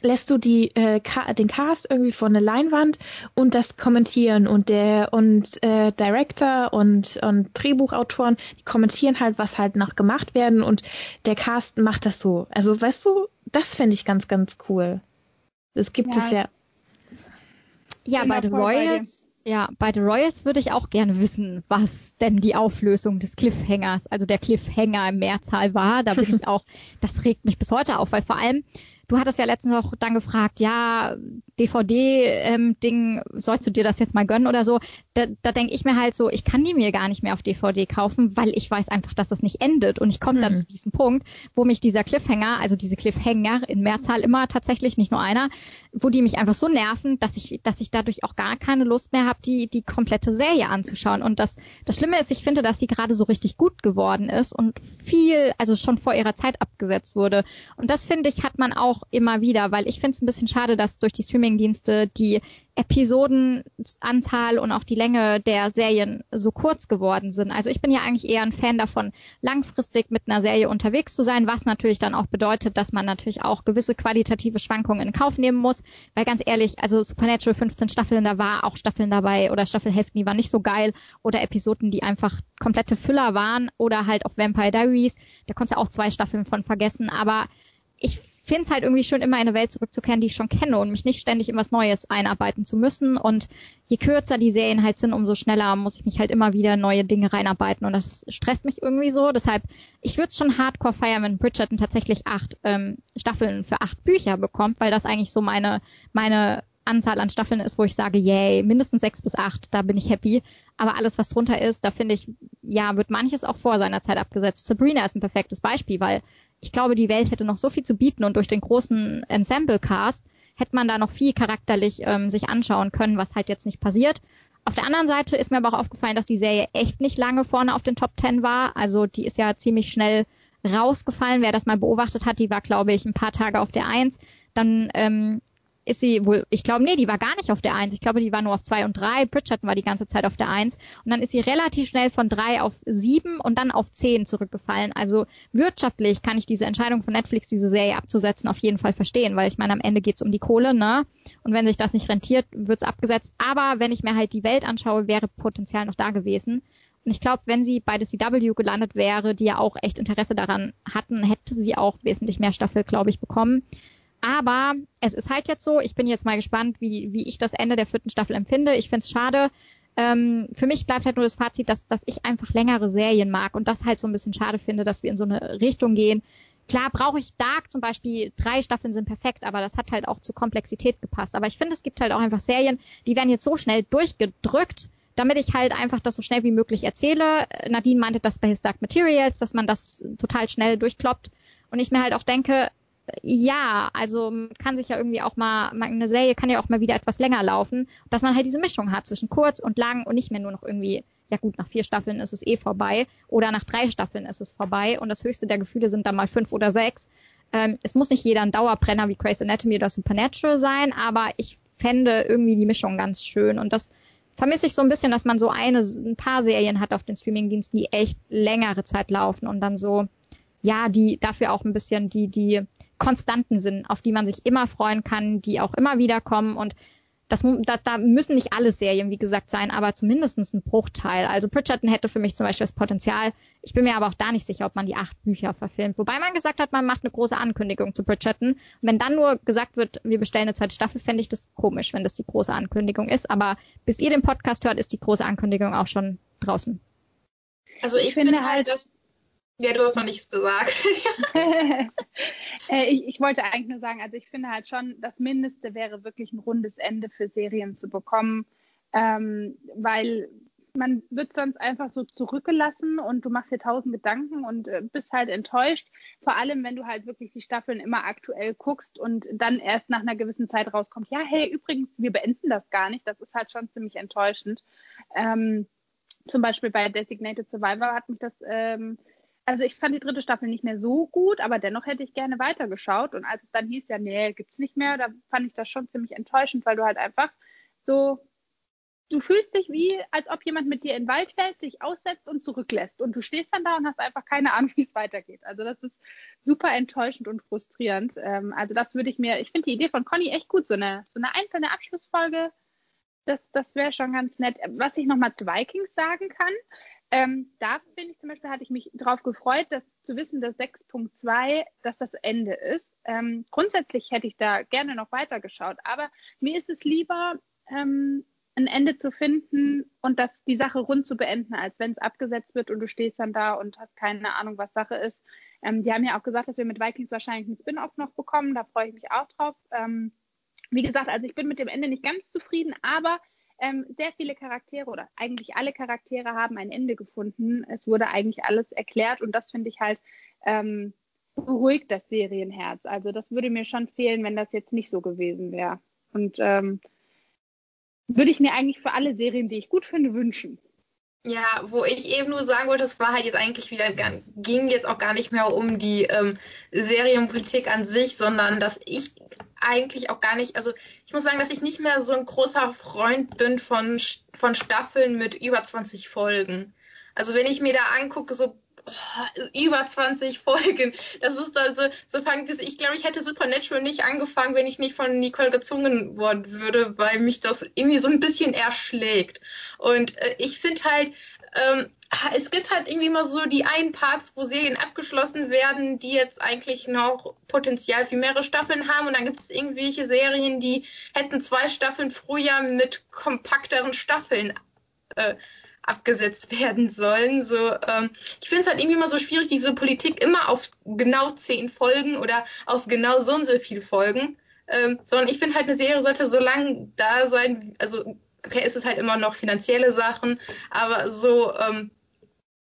lässt du die äh, den Cast irgendwie vor eine Leinwand und das kommentieren. Und der und äh, Director und und Drehbuchautoren die kommentieren halt was halt noch gemacht werden. Und der Cast macht das so. Also weißt du das fände ich ganz ganz cool. Das gibt ja. es ja. ja. Bei The Royals ja, bei The Royals würde ich auch gerne wissen, was denn die Auflösung des Cliffhangers, also der Cliffhanger im Mehrzahl war. Da bin ich auch, das regt mich bis heute auf, weil vor allem Du hattest ja letztens auch dann gefragt, ja, DVD-Ding, ähm, sollst du dir das jetzt mal gönnen oder so? Da, da denke ich mir halt so, ich kann die mir gar nicht mehr auf DVD kaufen, weil ich weiß einfach, dass es nicht endet. Und ich komme mhm. dann zu diesem Punkt, wo mich dieser Cliffhanger, also diese Cliffhanger in Mehrzahl immer tatsächlich, nicht nur einer, wo die mich einfach so nerven, dass ich, dass ich dadurch auch gar keine Lust mehr habe, die, die komplette Serie anzuschauen. Und das, das Schlimme ist, ich finde, dass sie gerade so richtig gut geworden ist und viel, also schon vor ihrer Zeit abgesetzt wurde. Und das finde ich, hat man auch auch immer wieder, weil ich finde es ein bisschen schade, dass durch die Streamingdienste die Episodenanzahl und auch die Länge der Serien so kurz geworden sind. Also ich bin ja eigentlich eher ein Fan davon, langfristig mit einer Serie unterwegs zu sein, was natürlich dann auch bedeutet, dass man natürlich auch gewisse qualitative Schwankungen in Kauf nehmen muss. Weil ganz ehrlich, also Supernatural 15 Staffeln, da war auch Staffeln dabei oder Staffelhälften, die waren nicht so geil oder Episoden, die einfach komplette Füller waren oder halt auch Vampire Diaries. Da konntest du auch zwei Staffeln von vergessen. Aber ich finde es halt irgendwie schön, immer in eine Welt zurückzukehren, die ich schon kenne und mich nicht ständig in was Neues einarbeiten zu müssen. Und je kürzer die Serien halt sind, umso schneller muss ich mich halt immer wieder neue Dinge reinarbeiten. Und das stresst mich irgendwie so. Deshalb, ich würde es schon hardcore feiern, wenn Bridgerton tatsächlich acht ähm, Staffeln für acht Bücher bekommt, weil das eigentlich so meine, meine Anzahl an Staffeln ist, wo ich sage, yay, mindestens sechs bis acht, da bin ich happy. Aber alles, was drunter ist, da finde ich, ja, wird manches auch vor seiner Zeit abgesetzt. Sabrina ist ein perfektes Beispiel, weil ich glaube, die Welt hätte noch so viel zu bieten und durch den großen Ensemble-Cast hätte man da noch viel charakterlich ähm, sich anschauen können, was halt jetzt nicht passiert. Auf der anderen Seite ist mir aber auch aufgefallen, dass die Serie echt nicht lange vorne auf den Top Ten war. Also die ist ja ziemlich schnell rausgefallen. Wer das mal beobachtet hat, die war, glaube ich, ein paar Tage auf der Eins. Dann ähm, ist sie wohl, ich glaube, nee, die war gar nicht auf der Eins. Ich glaube, die war nur auf zwei und drei. Bridgerton war die ganze Zeit auf der Eins. Und dann ist sie relativ schnell von drei auf sieben und dann auf zehn zurückgefallen. Also wirtschaftlich kann ich diese Entscheidung von Netflix, diese Serie abzusetzen, auf jeden Fall verstehen, weil ich meine, am Ende geht's um die Kohle, ne? Und wenn sich das nicht rentiert, wird's abgesetzt. Aber wenn ich mir halt die Welt anschaue, wäre Potenzial noch da gewesen. Und ich glaube, wenn sie bei der CW gelandet wäre, die ja auch echt Interesse daran hatten, hätte sie auch wesentlich mehr Staffel, glaube ich, bekommen. Aber es ist halt jetzt so, ich bin jetzt mal gespannt, wie, wie ich das Ende der vierten Staffel empfinde. Ich finde es schade. Ähm, für mich bleibt halt nur das Fazit, dass, dass ich einfach längere Serien mag und das halt so ein bisschen schade finde, dass wir in so eine Richtung gehen. Klar brauche ich Dark zum Beispiel, drei Staffeln sind perfekt, aber das hat halt auch zur Komplexität gepasst. Aber ich finde, es gibt halt auch einfach Serien, die werden jetzt so schnell durchgedrückt, damit ich halt einfach das so schnell wie möglich erzähle. Nadine meinte das bei His Dark Materials, dass man das total schnell durchkloppt. Und ich mir halt auch denke, ja, also kann sich ja irgendwie auch mal, eine Serie kann ja auch mal wieder etwas länger laufen, dass man halt diese Mischung hat zwischen kurz und lang und nicht mehr nur noch irgendwie, ja gut, nach vier Staffeln ist es eh vorbei oder nach drei Staffeln ist es vorbei und das höchste der Gefühle sind dann mal fünf oder sechs. Ähm, es muss nicht jeder ein Dauerbrenner wie Grey's Anatomy oder Supernatural sein, aber ich fände irgendwie die Mischung ganz schön und das vermisse ich so ein bisschen, dass man so eine, ein paar Serien hat auf den Streamingdiensten, die echt längere Zeit laufen und dann so ja, die dafür auch ein bisschen die, die Konstanten sind, auf die man sich immer freuen kann, die auch immer wieder kommen und das, da, da müssen nicht alle Serien, wie gesagt, sein, aber zumindest ein Bruchteil. Also Bridgerton hätte für mich zum Beispiel das Potenzial. Ich bin mir aber auch da nicht sicher, ob man die acht Bücher verfilmt. Wobei man gesagt hat, man macht eine große Ankündigung zu Bridgerton. Und wenn dann nur gesagt wird, wir bestellen eine zweite Staffel, fände ich das komisch, wenn das die große Ankündigung ist. Aber bis ihr den Podcast hört, ist die große Ankündigung auch schon draußen. Also ich, ich finde halt, halt dass ja, du hast noch nichts gesagt. äh, ich, ich, wollte eigentlich nur sagen, also ich finde halt schon, das Mindeste wäre wirklich ein rundes Ende für Serien zu bekommen, ähm, weil man wird sonst einfach so zurückgelassen und du machst dir tausend Gedanken und äh, bist halt enttäuscht. Vor allem, wenn du halt wirklich die Staffeln immer aktuell guckst und dann erst nach einer gewissen Zeit rauskommt, ja, hey, übrigens, wir beenden das gar nicht. Das ist halt schon ziemlich enttäuschend. Ähm, zum Beispiel bei Designated Survivor hat mich das, ähm, also ich fand die dritte Staffel nicht mehr so gut, aber dennoch hätte ich gerne weitergeschaut. Und als es dann hieß, ja, nee, gibt's nicht mehr, da fand ich das schon ziemlich enttäuschend, weil du halt einfach so du fühlst dich wie, als ob jemand mit dir in den Wald fällt, sich aussetzt und zurücklässt. Und du stehst dann da und hast einfach keine Ahnung, wie es weitergeht. Also das ist super enttäuschend und frustrierend. Ähm, also das würde ich mir, ich finde die Idee von Conny echt gut, so eine, so eine einzelne Abschlussfolge. Das, das wäre schon ganz nett. Was ich nochmal zu Vikings sagen kann, ähm, da finde ich zum Beispiel, hatte ich mich darauf gefreut, dass zu wissen, dass 6.2, dass das Ende ist. Ähm, grundsätzlich hätte ich da gerne noch weitergeschaut, aber mir ist es lieber, ähm, ein Ende zu finden und das die Sache rund zu beenden, als wenn es abgesetzt wird und du stehst dann da und hast keine Ahnung, was Sache ist. Ähm, die haben ja auch gesagt, dass wir mit Vikings wahrscheinlich einen Spin-off noch bekommen. Da freue ich mich auch drauf. Ähm, wie gesagt, also ich bin mit dem Ende nicht ganz zufrieden, aber ähm, sehr viele Charaktere oder eigentlich alle Charaktere haben ein Ende gefunden. Es wurde eigentlich alles erklärt und das finde ich halt ähm, beruhigt das Serienherz. Also das würde mir schon fehlen, wenn das jetzt nicht so gewesen wäre. Und ähm, würde ich mir eigentlich für alle Serien, die ich gut finde, wünschen. Ja, wo ich eben nur sagen wollte, es war halt jetzt eigentlich wieder, ging jetzt auch gar nicht mehr um die ähm, Serienpolitik an sich, sondern dass ich eigentlich auch gar nicht, also ich muss sagen, dass ich nicht mehr so ein großer Freund bin von, von Staffeln mit über 20 Folgen. Also wenn ich mir da angucke, so über 20 Folgen. Das ist also, so fangen ich glaube, ich hätte Supernatural nicht angefangen, wenn ich nicht von Nicole gezwungen worden würde, weil mich das irgendwie so ein bisschen erschlägt. Und äh, ich finde halt, ähm, es gibt halt irgendwie mal so die einen Parts, wo Serien abgeschlossen werden, die jetzt eigentlich noch Potenzial für mehrere Staffeln haben. Und dann gibt es irgendwelche Serien, die hätten zwei Staffeln früher mit kompakteren Staffeln äh, abgesetzt werden sollen. So, ähm, ich finde es halt irgendwie immer so schwierig, diese Politik immer auf genau zehn Folgen oder auf genau so und so viel Folgen. Ähm, sondern ich finde halt, eine Serie sollte so lang da sein, also okay, ist es halt immer noch finanzielle Sachen, aber so, ähm,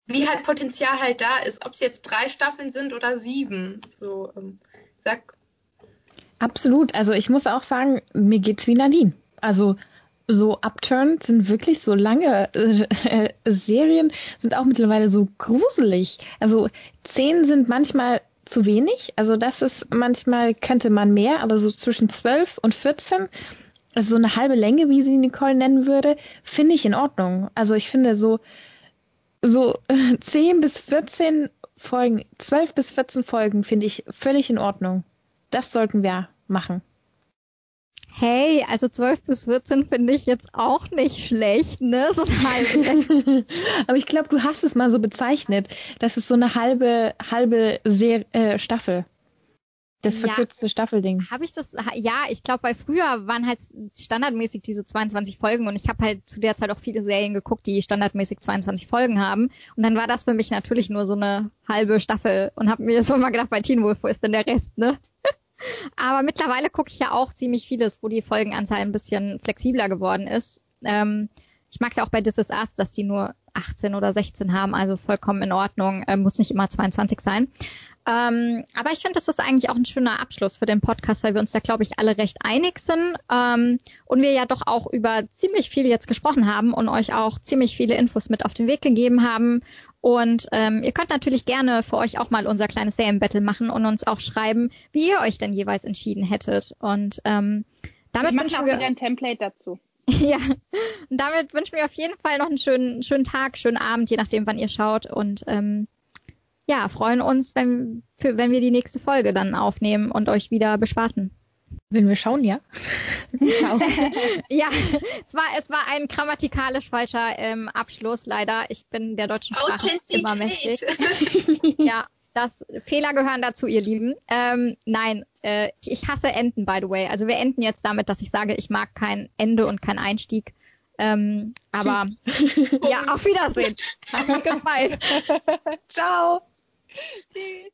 wie halt Potenzial halt da ist, ob es jetzt drei Staffeln sind oder sieben. So, ähm, sag. Absolut. Also ich muss auch sagen, mir geht's wie Nadine. Also so Upturn sind wirklich so lange äh, Serien, sind auch mittlerweile so gruselig. Also zehn sind manchmal zu wenig. Also das ist manchmal könnte man mehr, aber so zwischen zwölf und vierzehn, also so eine halbe Länge, wie sie Nicole nennen würde, finde ich in Ordnung. Also ich finde so so zehn bis vierzehn Folgen, zwölf bis vierzehn Folgen finde ich völlig in Ordnung. Das sollten wir machen. Hey, also 12 bis 14 finde ich jetzt auch nicht schlecht, ne? So eine halbe. Aber ich glaube, du hast es mal so bezeichnet. Das ist so eine halbe, halbe Ser äh, Staffel. Das verkürzte ja, Staffelding. Habe ich das? Ja, ich glaube, weil früher waren halt standardmäßig diese 22 Folgen und ich habe halt zu der Zeit auch viele Serien geguckt, die standardmäßig 22 Folgen haben. Und dann war das für mich natürlich nur so eine halbe Staffel und habe mir so mal gedacht, bei Teen Wolf, wo ist denn der Rest, ne? Aber mittlerweile gucke ich ja auch ziemlich vieles, wo die Folgenanzahl ein bisschen flexibler geworden ist. Ähm, ich mag es ja auch bei This Is Us, dass die nur 18 oder 16 haben, also vollkommen in Ordnung, äh, muss nicht immer 22 sein. Ähm, aber ich finde, das ist eigentlich auch ein schöner Abschluss für den Podcast, weil wir uns da, glaube ich, alle recht einig sind ähm, und wir ja doch auch über ziemlich viel jetzt gesprochen haben und euch auch ziemlich viele Infos mit auf den Weg gegeben haben. Und ähm, ihr könnt natürlich gerne für euch auch mal unser kleines Serienbattle machen und uns auch schreiben, wie ihr euch denn jeweils entschieden hättet. Und ähm, damit wünschen wir auch wieder ein Template dazu. ja, und damit wünschen wir auf jeden Fall noch einen schönen, schönen Tag, schönen Abend, je nachdem, wann ihr schaut. Und ähm, ja, freuen uns, wenn, für, wenn wir die nächste Folge dann aufnehmen und euch wieder bespaßen. Wenn wir schauen, ja. Schauen. ja, es war, es war ein grammatikalisch falscher ähm, Abschluss, leider. Ich bin der deutschen Sprache immer mächtig. ja, das Fehler gehören dazu, ihr Lieben. Ähm, nein, äh, ich hasse Enden, by the way. Also wir enden jetzt damit, dass ich sage, ich mag kein Ende und kein Einstieg. Ähm, aber ja, auf Wiedersehen. Goodbye. Ciao. Sí.